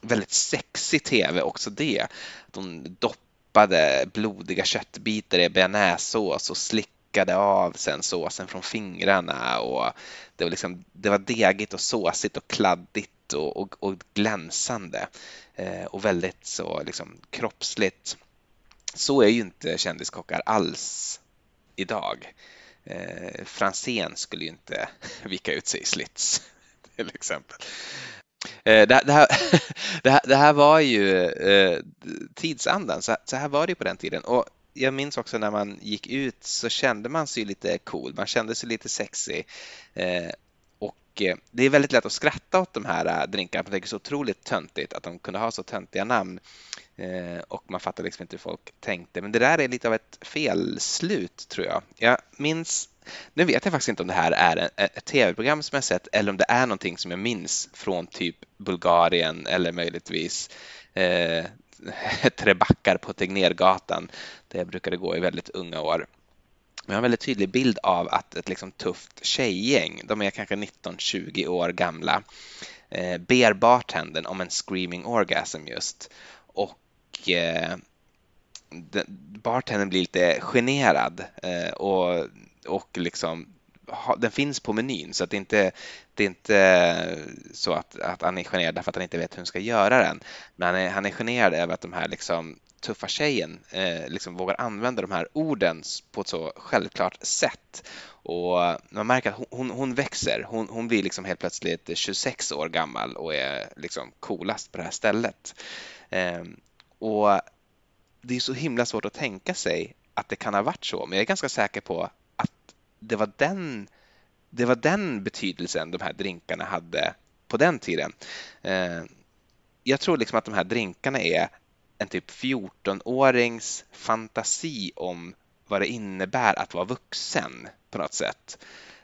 väldigt sexig tv också det. Hon doppade doppade blodiga köttbitar i bearnaisesås och slickade av sen såsen från fingrarna. Och det, var liksom, det var degigt och såsigt och kladdigt och, och, och glänsande eh, och väldigt så liksom kroppsligt. Så är ju inte kändiskockar alls idag. eh, Franzén skulle ju inte vika ut sig i slits till exempel. Det, det, här, det, här, det, här, var ju eh, tidsandan, så, så här var det på den tiden. Och jag minns också när man gick ut så kände man sig lite cool, man kände sig lite sexy. Eh, och det är väldigt lätt att skratta åt de här drinkarna, för det är så otroligt töntigt att de kunde ha så töntiga namn. Och man fattar liksom inte hur folk tänkte. Men det där är lite av ett felslut tror jag. Jag minns, nu vet jag faktiskt inte om det här är ett tv-program som jag sett eller om det är någonting som jag minns från typ Bulgarien eller möjligtvis eh, Tre backar på Tegnérgatan där jag brukade gå i väldigt unga år. Men Jag har en väldigt tydlig bild av att ett liksom tufft tjejgäng, de är kanske 19-20 år gamla, eh, ber bartendern om en screaming orgasm just. Och eh, bartendern blir lite generad eh, och, och liksom den finns på menyn så att det inte det är inte så att, att han är generad därför att han inte vet hur han ska göra den. Men han är, han är generad över att de här liksom tuffa tjejen eh, liksom vågar använda de här orden på ett så självklart sätt. Och man märker att hon, hon växer. Hon, hon blir liksom helt plötsligt 26 år gammal och är liksom coolast på det här stället. Eh, och det är så himla svårt att tänka sig att det kan ha varit så, men jag är ganska säker på det var den, det var den betydelsen de här drinkarna hade på den tiden. Eh, jag tror liksom att de här drinkarna är en typ 14-årings fantasi om vad det innebär att vara vuxen på något sätt.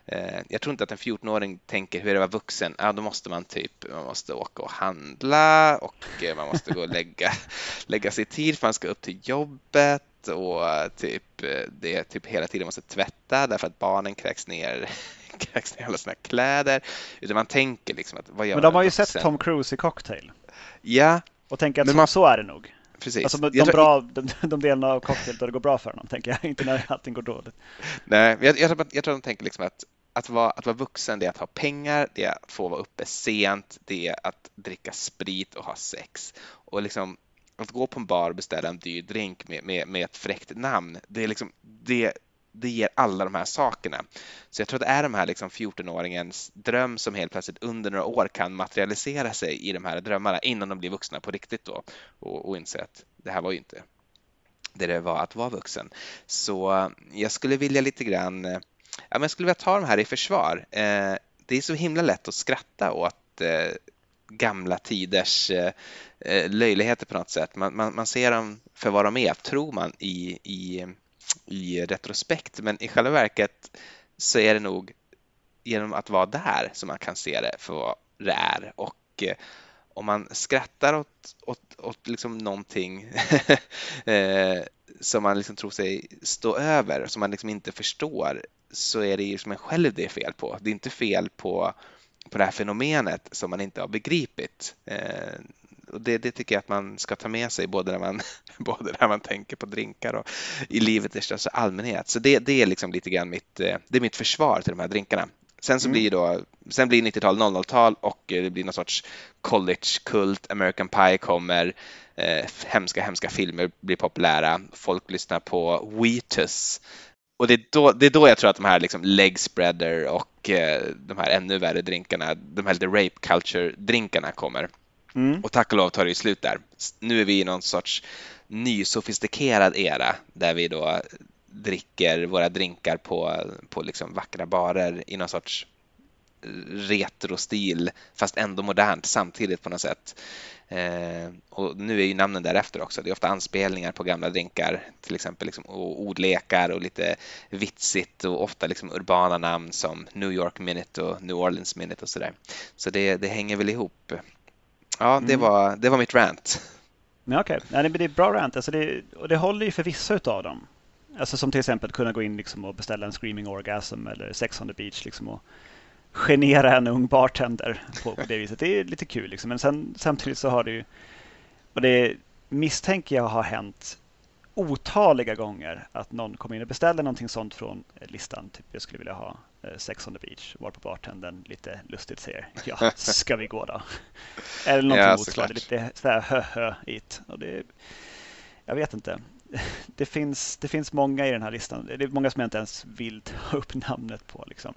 Eh, jag tror inte att en 14-åring tänker hur det var vuxen. Ja, då måste man typ man måste åka och handla och eh, man måste gå och lägga, lägga sig tid för man ska upp till jobbet och typ eh, det är typ hela tiden måste tvätta därför att barnen kräks ner kräks ner alla sina kläder. Utan man tänker liksom att vad gör Men de har ju sett Tom Cruise i Cocktail. Ja. Och tänker att men man... så, så är det nog precis. Alltså de, de, bra, de, de delarna av cocktail där det går bra för honom, tänker jag. Inte när allting går dåligt. Nej, jag, jag, tror, jag tror de tänker liksom att att vara, att vara vuxen det är att ha pengar, det är att få vara uppe sent, det är att dricka sprit och ha sex. Och liksom att gå på en bar och beställa en dyr drink med, med, med ett fräckt namn, det är liksom det, det ger alla de här sakerna. Så jag tror att det är de här liksom 14-åringens dröm som helt plötsligt under några år kan materialisera sig i de här drömmarna innan de blir vuxna på riktigt då och, och inser att det här var ju inte det det var att vara vuxen. Så eh, jag skulle vilja lite grann, eh, ja, men jag skulle vilja ta de här i försvar. Eh, det är så himla lätt att skratta åt eh, gamla tiders eh, eh, löjligheter på något sätt. Man, man, man ser dem för vad de är, tror man, i, i i retrospekt, men i själva verket så är det nog genom att vara där som man kan se det för vad det är. Och eh, om man skrattar åt, åt, åt liksom någonting eh, som man liksom tror sig stå över, som man liksom inte förstår, så är det ju som en själv det är fel på. Det är inte fel på, på det här fenomenet som man inte har begripit. Eh, och det, det, tycker jag att man ska ta med sig både när man, både när man tänker på drinkar och i livet i största allmänhet. Så det, det är liksom lite grann mitt, eh, det är mitt försvar till de här drinkarna. Sen så mm. blir då, sen blir 90-tal 00-tal och det blir någon sorts college-kult, American Pie kommer, eh, hemska, hemska filmer blir populära, folk lyssnar på Wheatus. Och det är, då, det är då jag tror att de här liksom leg spreader och eh, de här ännu värre drinkarna, de här lite rape culture-drinkarna kommer. Mm. Och tack och lov tar det slut där. Nu är vi i någon sorts ny sofistikerad era där vi då dricker våra drinkar på, på liksom vackra barer i någon sorts retrostil fast ändå modernt samtidigt på något sätt. Eh, och nu är ju namnen därefter också. Det är ofta anspelningar på gamla drinkar, till exempel liksom, och ordlekar och lite vitsigt och ofta liksom urbana namn som New York Minute och New Orleans Minute och sådär. Så det, det hänger väl ihop. Ja, det, mm. var, det var mitt rant. Ja, Okej, okay. det är bra rant. Alltså det, och det håller ju för vissa av dem. Alltså som till exempel kunna gå in liksom och beställa en Screaming Orgasm eller Sex on the Beach liksom och genera en ung bartender på, på det viset. Det är lite kul liksom. Men sen, samtidigt så har det ju, och det misstänker jag har hänt otaliga gånger att någon kommer in och beställer någonting sånt från listan. Typ jag skulle vilja ha Eh, Sex on the beach varpå bartendern lite lustigt säger ja, ska vi gå då? Eller något ja, motsvarande, lite sådär hö hö it. Och det, jag vet inte. det, finns, det finns många i den här listan. Det är många som jag inte ens vill ta upp namnet på. Liksom.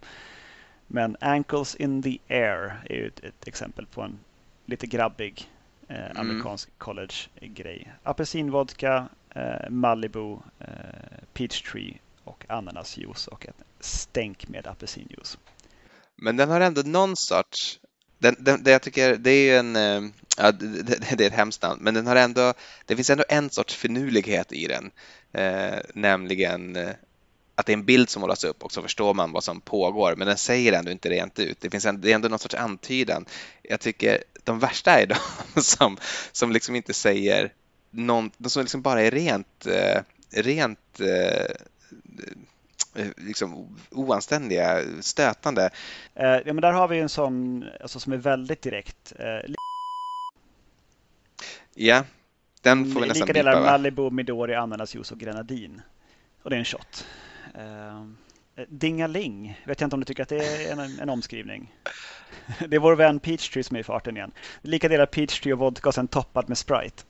Men Ankles in the Air är ju ett, ett exempel på en lite grabbig eh, mm. amerikansk mm. college-grej. Apelsinvodka, eh, Malibu, eh, Peachtree och ananasjuice och ett stänk med apelsinjuice. Men den har ändå någon sorts den, den, det jag tycker, det är en, eh, ja, det, det, är ett hemskt namn, men den har ändå, det finns ändå en sorts finurlighet i den, eh, nämligen eh, att det är en bild som målas upp och så förstår man vad som pågår, men den säger ändå inte rent ut. Det finns ändå, det är ändå någon sorts antydan. Jag tycker de värsta är de som, som liksom inte säger någon, de som liksom bara är rent, eh, rent eh, Eh, liksom oanständiga, stötande. Ja, men där har vi en sån alltså, som är väldigt direkt. Ja, den får vi nästan Lika delar Malibu, Midori, ananasjuice och grenadin. Och det är en shot. Eh, Dingaling, vet jag inte om du tycker att det är en, en omskrivning. Det är vår vän Peachtree som är i farten igen. Lika delar Peachtree och vodka och sen toppad med Sprite.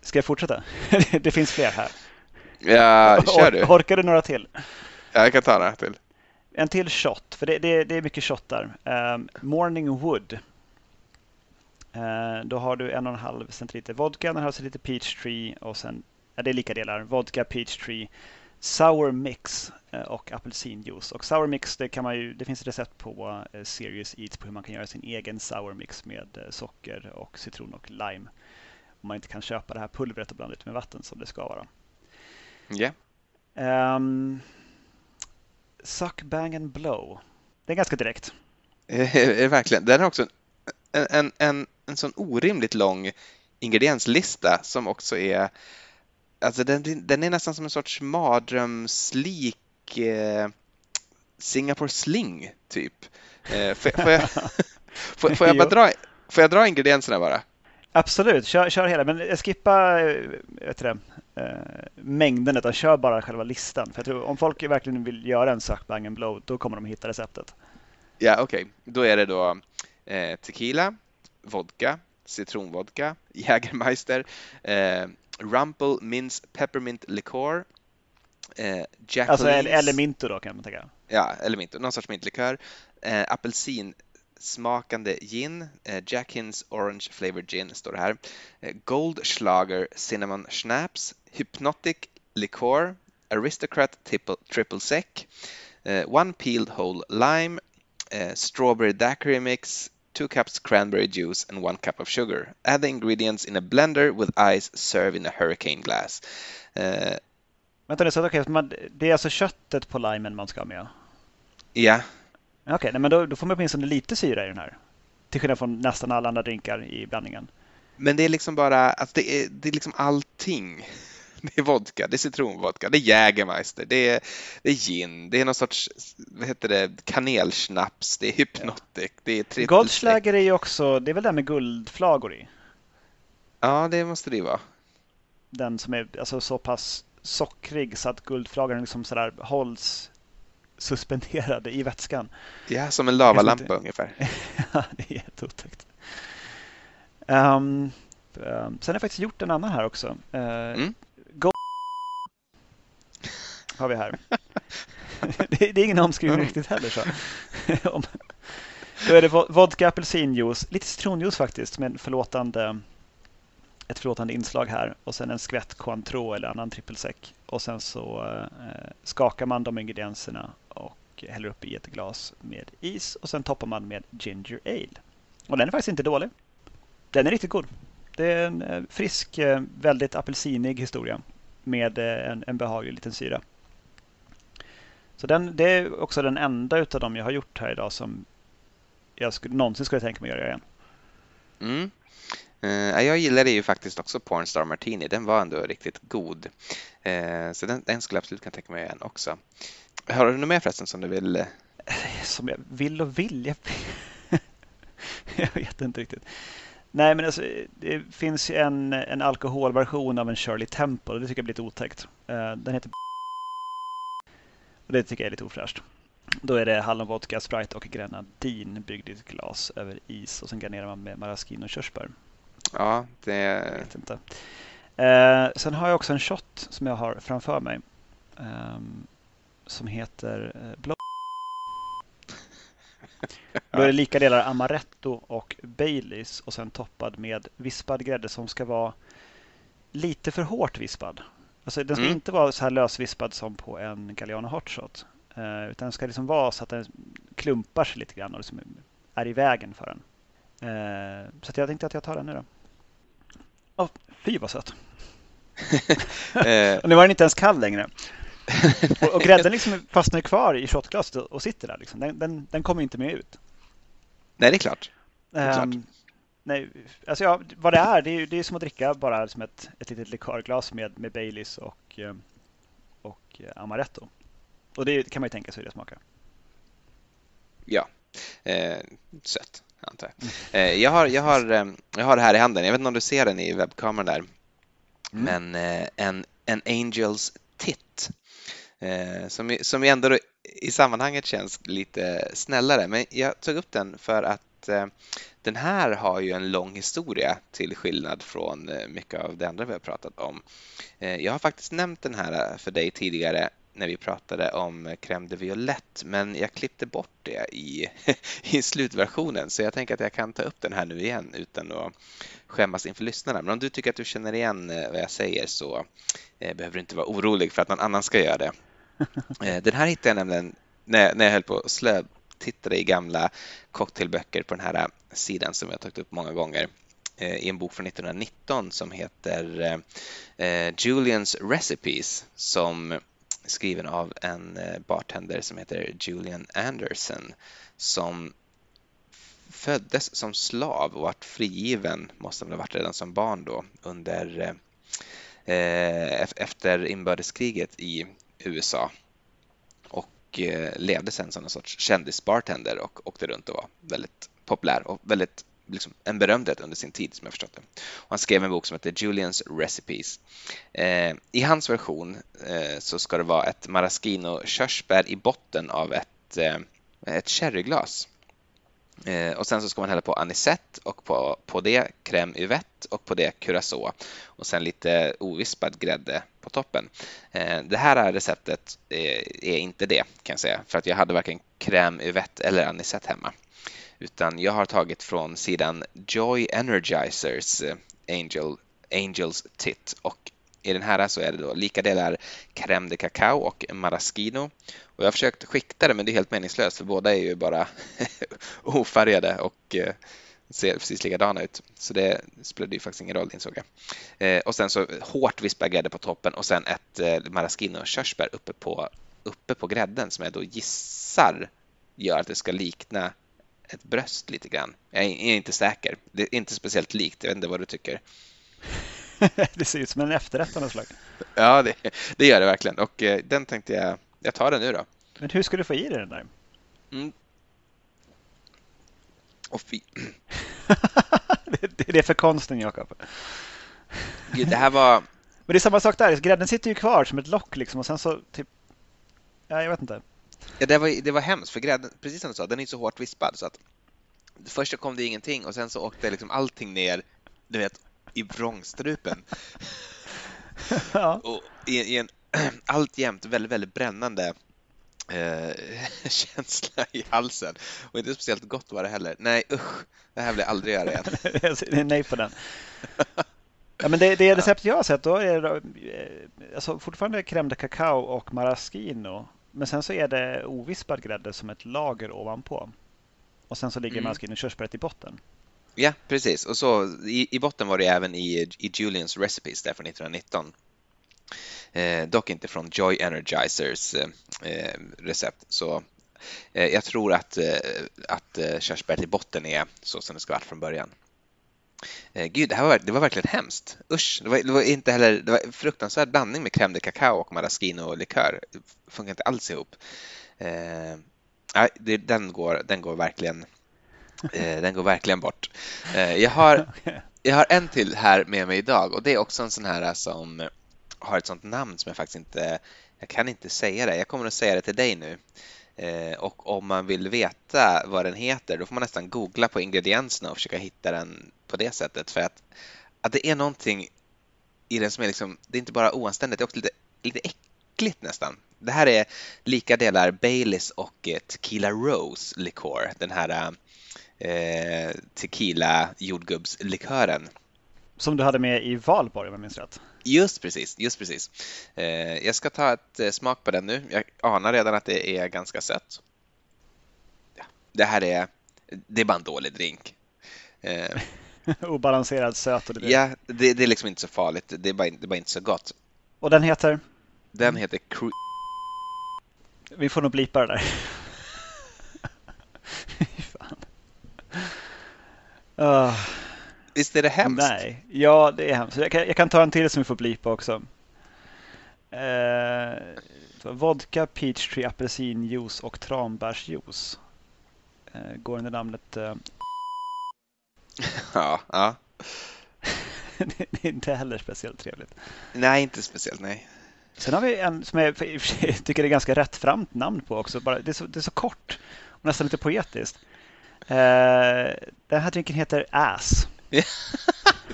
Ska jag fortsätta? Det finns fler här. Ja, kör du. Orkar du några till? Ja, jag kan ta några till. En till shot, för det, det, det är mycket shottar. Um, Morning Wood. Uh, då har du en och en halv centiliter vodka, en och en halv centiliter peachtree och sen, ja, det är lika delar, vodka, peachtree, sour mix uh, och apelsinjuice. Och sour mix, det, kan man ju, det finns recept på uh, Serious Eats på hur man kan göra sin egen sour mix med socker och citron och lime. Om man inte kan köpa det här pulvret och blanda ut med vatten som det ska vara. Ja. Yeah. Um, suck, bang and blow. Det är ganska direkt. Verkligen. Den är också en, en, en, en sån orimligt lång ingredienslista som också är Alltså den, den är nästan som en sorts mardrömslik eh, Singapore sling typ. Eh, får, får, jag, får, får, jag bara dra, får jag dra ingredienserna bara? Absolut, kör, kör hela. Men skippa eh, vet det, eh, mängden utan kör bara själva listan. För jag tror, om folk verkligen vill göra en suck, bang and blow då kommer de hitta receptet. Ja, okej. Okay. Då är det då eh, tequila, vodka, citronvodka, Jägermeister, eh, Rumple Mince Peppermint Liqueur, eh, Jack Alltså eller minto då kan man tänka. Ja, eller minto, någon sorts mintlikör, eh, apelsin smakande gin, eh, Jackins Orange Flavored Gin står det här. Eh, Goldschlager Cinnamon Schnapps, Hypnotic Liqueur, Aristocrat Triple, triple Sec, eh, One Peeled Whole Lime, Strawberry Daiquiri Mix, two cups cranberry juice and one cup of sugar. Add the ingredients in a blender with ice, serve in a hurricane glass. Uh, Vänta, det är, okay, det är alltså köttet på limen man ska ha med? Ja, Okej, okay, men då, då får man åtminstone lite syra i den här. Till skillnad från nästan alla andra drinkar i blandningen. Men det är liksom bara, alltså det är, det är liksom allting. Det är vodka, det är citronvodka, det är Jägermeister, det är, det är gin, det är någon sorts, vad heter det, kanelsnaps, det är hypnotic, det är trippelsteg. Goldschlager är ju också, det är väl den med guldflagor i? Ja, det måste det vara. Den som är alltså så pass sockrig så att guldflagan liksom sådär hålls suspenderade i vätskan. Ja, som en lavalampa inte... ungefär. ja, det är helt otäckt. Um, um, sen har jag faktiskt gjort en annan här också. Uh, mm. Har vi här. det, är ingen omskrivning mm. riktigt heller. Så. Då är det vodka apelsinjuice, lite citronjuice faktiskt med förlåtande, ett förlåtande inslag här och sen en skvätt Cointreau eller annan trippelsec. Och sen så eh, skakar man de ingredienserna och häller upp i ett glas med is och sen toppar man med ginger ale. Och den är faktiskt inte dålig. Den är riktigt god. Det är en eh, frisk, eh, väldigt apelsinig historia med eh, en, en behaglig liten syra. Så den, det är också den enda utav dem jag har gjort här idag som jag skulle, någonsin skulle tänka mig att göra igen. Mm. Uh, jag gillade ju faktiskt också Pornstar Martini. Den var ändå riktigt god. Uh, så den, den skulle jag absolut kunna tänka mig igen också. Har du något mer förresten som du vill? Eh? Som jag vill och vill? Jag, jag vet inte riktigt. Nej, men alltså, det finns ju en, en alkoholversion av en Shirley Temple och det tycker jag blir lite otäckt. Eh, den heter och Det tycker jag är lite ofräscht. Då är det hallonvodka, Sprite och grenadin byggd i ett glas över is och sen garnerar man med maraschino och körsbär. Ja, det... Jag vet inte. Eh, sen har jag också en shot som jag har framför mig. Eh, som heter eh, Blå. Då är det lika delar amaretto och Baileys och sen toppad med vispad grädde som ska vara lite för hårt vispad. Alltså den ska Mm. inte vara så här lösvispad som på en Galliano Hot Shot. Eh, utan den ska liksom vara så att den klumpar sig lite grann och liksom är i vägen för den. Eh, så jag tänkte att jag tar den nu då. Oh, fy vad söt! Eh, Och nu var den inte ens kall längre. Och, och grädden liksom fastnar kvar i shotglaset och, sitter där. Liksom. Den, den, den kommer inte med ut. Nej, det är klart. är klart. Ehm, nej, alltså ja, vad det är, det är, det är som att dricka bara som ett, ett litet likörglas med, med Baileys och, eh, och eh, amaretto. Och det kan man ju tänka sig hur det smakar. Ja, eh, sött antar jag. Eh, jag, har, jag, har, eh, jag har det här i handen. Jag vet inte om du ser den i webbkameran där. Men eh, en, en Angels Tit som, som ändå då i sammanhanget känns lite snällare. Men jag tog upp den för att eh, den här har ju en lång historia till skillnad från eh, mycket av det andra vi har pratat om. Eh, jag har faktiskt nämnt den här för dig tidigare när vi pratade om crème de violette men jag klippte bort det i, i slutversionen så jag tänker att jag kan ta upp den här nu igen utan att skämmas inför lyssnarna. Men om du tycker att du känner igen vad jag säger så eh, behöver du inte vara orolig för att någon annan ska göra det. Den här hittade jag nämligen när, när jag höll på att tittade i gamla cocktailböcker på den här sidan som jag har tagit upp många gånger eh, i en bok från 1919 som heter eh, eh, Julian's Recipes som är skriven av en bartender som heter Julian Anderson som föddes som slav och vart frigiven, måste han ha varit redan som barn då, under eh, efter inbördeskriget i USA och eh, levde sen som någon sorts kändisbartender och åkte runt och var väldigt populär och väldigt liksom, en berömdhet under sin tid som jag förstått det. Och han skrev en bok som heter Julian's Recipes. Eh, I hans version eh, så ska det vara ett maraschino körsbär i botten av ett, eh, ett sherryglas. Eh, och sen så ska man hälla på anisette och på, på det crème yvette och på det curacao och sen lite ovispad grädde på toppen. Eh, det här receptet eh, är inte det kan jag säga för att jag hade varken crème yvette eller anisette hemma. Utan jag har tagit från sidan Joy Energizers eh, Angel, Angels Tit och i den här så är det då lika delar crème de cacao och maraschino. Och jag har försökt skikta det men det är helt meningslöst för båda är ju bara ofärgade och eh, ser precis likadana ut. Så det spelade ju faktiskt ingen roll insåg jag. Eh, och sen så hårt vispad grädde på toppen och sen ett eh, maraschino körsbär uppe på, uppe på grädden som jag då gissar gör att det ska likna ett bröst lite grann. Jag är är inte säker. Det är inte speciellt likt. Jag vet inte vad du tycker. det ser ut som en efterrätt av något slag. Ja, det, det gör det verkligen. Och eh, den tänkte jag, jag tar den nu då. Men hur ska du få i dig den där? Mm. Och fy, det, det är för konsten, Jakob. Gud, det här var... Men det är samma sak där. Grädden sitter ju kvar som ett lock liksom och sen så typ... Ja, jag vet inte. Ja, det, var, det var hemskt, för grädden, precis som du sa, den är så hårt vispad så att först så kom det ingenting och sen så åkte liksom allting ner, du vet, i vrångstrupen. ja. Och i, i en alltjämt väldigt, väldigt brännande eh, känsla i halsen. Och inte speciellt gott var det heller. Nej, usch, det här vill jag aldrig göra igen. Jag nej på den. Ja, men det, det recept jag har sett då är det, eh, alltså fortfarande crème de cacao och maraschino. Men sen så är det ovispad grädde som ett lager ovanpå. Och sen så ligger Mm. maraschino och körsbäret i botten. Ja, precis. Och så i, i botten var det även i, i Julians Recipes där från 1919. Eh, dock inte från Joy Energizers eh, eh, recept. Så eh, jag tror att, eh, att eh, körsbäret i botten är så som det ska varit från början. Eh, gud, det, här var, det var verkligen hemskt. Usch, det var, det var inte heller, det var en fruktansvärd blandning med crème de cacao och maraschino och likör. Det funkar inte alls ihop. Eh, nej, det, den, går, den går verkligen den går verkligen bort. Eh, Jag har, jag har en till här med mig idag och det är också en sån här som har ett sånt namn som jag faktiskt inte, jag kan inte säga det. Jag kommer att säga det till dig nu. Eh, Och om man vill veta vad den heter då får man nästan googla på ingredienserna och försöka hitta den på det sättet för att, att det är någonting i den som är liksom, det är inte bara oanständigt, det är också lite, lite äckligt nästan. Det här är lika delar Baileys och eh, Tequila Rose likör, den här eh, tequila jordgubbslikören. Som du hade med i valborg om jag minns rätt. Just precis, just precis. Eh, jag ska ta ett eh, smak på den nu. Jag anar redan att det är ganska sött. Ja, det här är, det är bara en dålig drink. Eh. Obalanserad söt och det Ja, det, det, är liksom inte så farligt. Det är, bara, det är bara inte så gott. Och den heter? Den heter Cru Vi får nog blipa det där. Uh. Visst är det hemskt? Nej, ja det är hemskt. Jag kan, jag kan ta en till som vi får blipa också. Eh, vodka, peachtree, apelsinjuice och tranbärsjuice. Eh, går under namnet... Eh... ja, ja. det är inte heller speciellt trevligt. Nej, inte speciellt, nej. Sen har vi en som jag tycker är ganska rättframt namn på också. Bara, det, är så, det är så kort och nästan lite poetiskt. Eh, den här drinken heter Ass.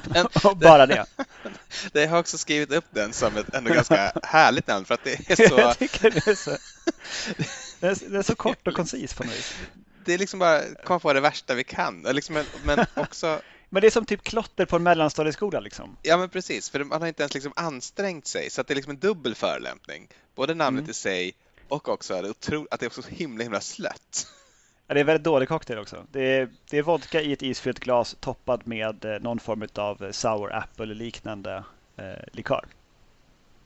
den, bara det. det. Jag har också skrivit upp den som ett ändå ganska härligt namn för att det är så... jag tycker det är så... Det är, så kort och koncist på något vis. Det är liksom bara komma på det värsta vi kan. Liksom, men också... Men det är som typ klotter på en mellanstadieskola liksom. Ja men precis, för man har inte ens liksom ansträngt sig så att det är liksom en dubbel förolämpning. Både namnet mm. i sig och också att det, är att det är så himla himla slött. Ja, det är en väldigt dålig cocktail också. Det är, det är vodka i ett isfyllt glas toppad med eh, någon form av eh, sour apple liknande eh, likör.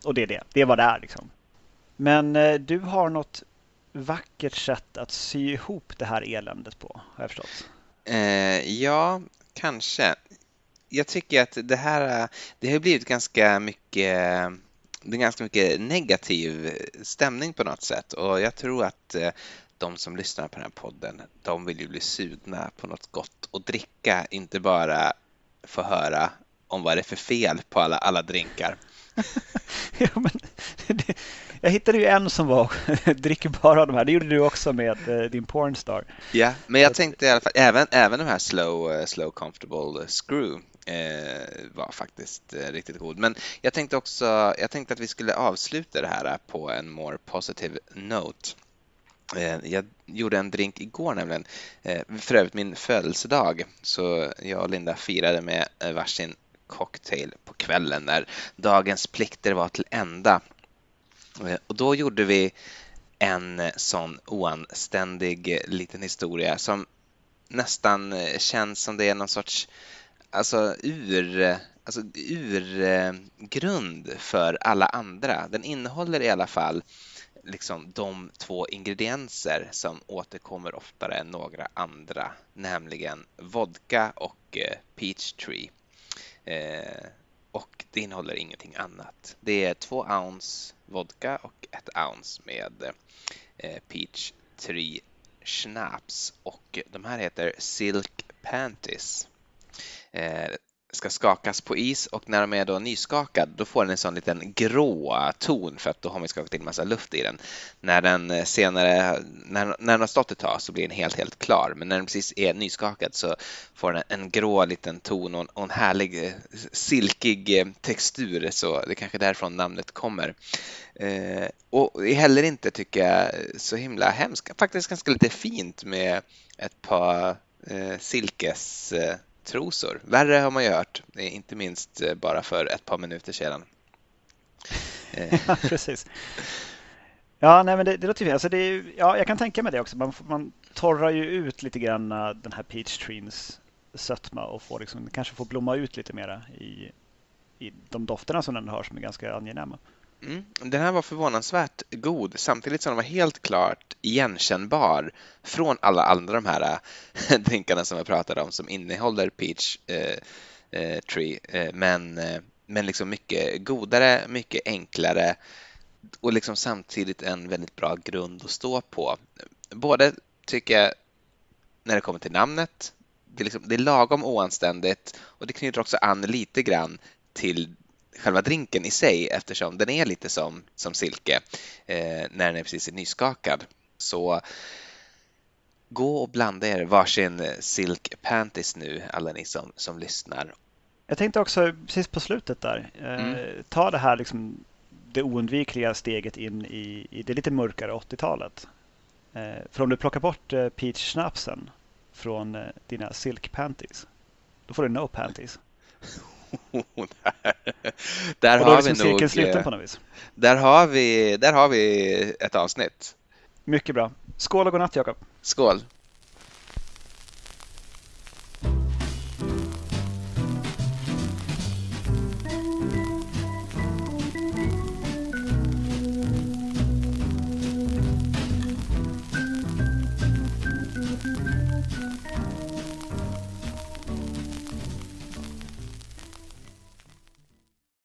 Och det är det. Det är vad det är liksom. Men eh, du har något vackert sätt att sy ihop det här eländet på, har jag förstått. Eh, ja, kanske. Jag tycker att det här eh, det har blivit ganska mycket det är ganska mycket negativ stämning på något sätt och jag tror att de som lyssnar på den här podden, de vill ju bli sugna på något gott att dricka, inte bara få höra om vad det är för fel på alla, alla drinkar. ja, men det, jag hittade ju en som var drickbar av de här. Det gjorde du också med uh, din Pornstar. Ja, men jag tänkte i alla fall, även, även de här Slow, uh, slow Comfortable Screw uh, var faktiskt riktigt god. Men jag tänkte också, jag tänkte att vi skulle avsluta det här på en more positive note. Eh, jag gjorde en drink igår nämligen, eh, för övrigt min födelsedag, så jag och Linda firade med varsin cocktail på kvällen när dagens plikter var till ända. Eh, och då gjorde vi en sån oanständig liten historia som nästan känns som det är någon sorts alltså ur, alltså urgrund för alla andra. Den innehåller i alla fall liksom de två ingredienser som återkommer oftare än några andra, nämligen vodka och eh, peach tree. Eh, och det innehåller ingenting annat. Det är två ounce vodka och ett ounce med eh, peach tree schnapps och de här heter Silk Panties. Ska skakas på is och när de är då nyskakad då får den en sån liten grå ton för att då har man skakat in massa luft i den. När den eh, senare, när, när den har stått ett tag så blir den helt, helt klar men när den precis är nyskakad så får den en grå liten ton och en, och en härlig eh, silkig eh, textur så det är kanske därifrån namnet kommer. Eh, och är heller inte, tycker jag, så himla hemskt. Faktiskt ganska lite fint med ett par eh, silkes trosor. Värre har man ju hört, eh, inte minst eh, bara för ett par minuter sedan. ja, precis. Ja, nej, men det, det låter ju alltså det är, Ja, jag kan tänka mig det också. Man, man torrar ju ut lite grann eh, den här peach trees sötma och får liksom, kanske får blomma ut lite mera i, i de dofterna som den har som är ganska angenäma. Mm. Den här var förvånansvärt god samtidigt som den var helt klart igenkännbar från alla andra de här äh, drinkarna som jag pratade om som innehåller peach eh, eh, tree eh, men, men liksom mycket godare, mycket enklare och liksom samtidigt en väldigt bra grund att stå på. Både tycker jag när det kommer till namnet, det är, liksom, det är lagom oanständigt och det knyter också an lite grann till själva drinken i sig eftersom den är lite som, som silke eh, när den är precis nyskakad. Så gå och blanda er varsin silk panties nu, alla ni som, som lyssnar. Jag tänkte också precis på slutet där, eh, Mm. ta det här liksom det oundvikliga steget in i, i det lite mörkare 80-talet. Eh, för om du plockar bort eh, peach-snapsen från eh, dina silk panties, då får du no panties. där har vi liksom nog... cirkeln sluten eh. Där har vi, där har vi ett avsnitt. Mycket bra. Skål och godnatt Jakob. Skål!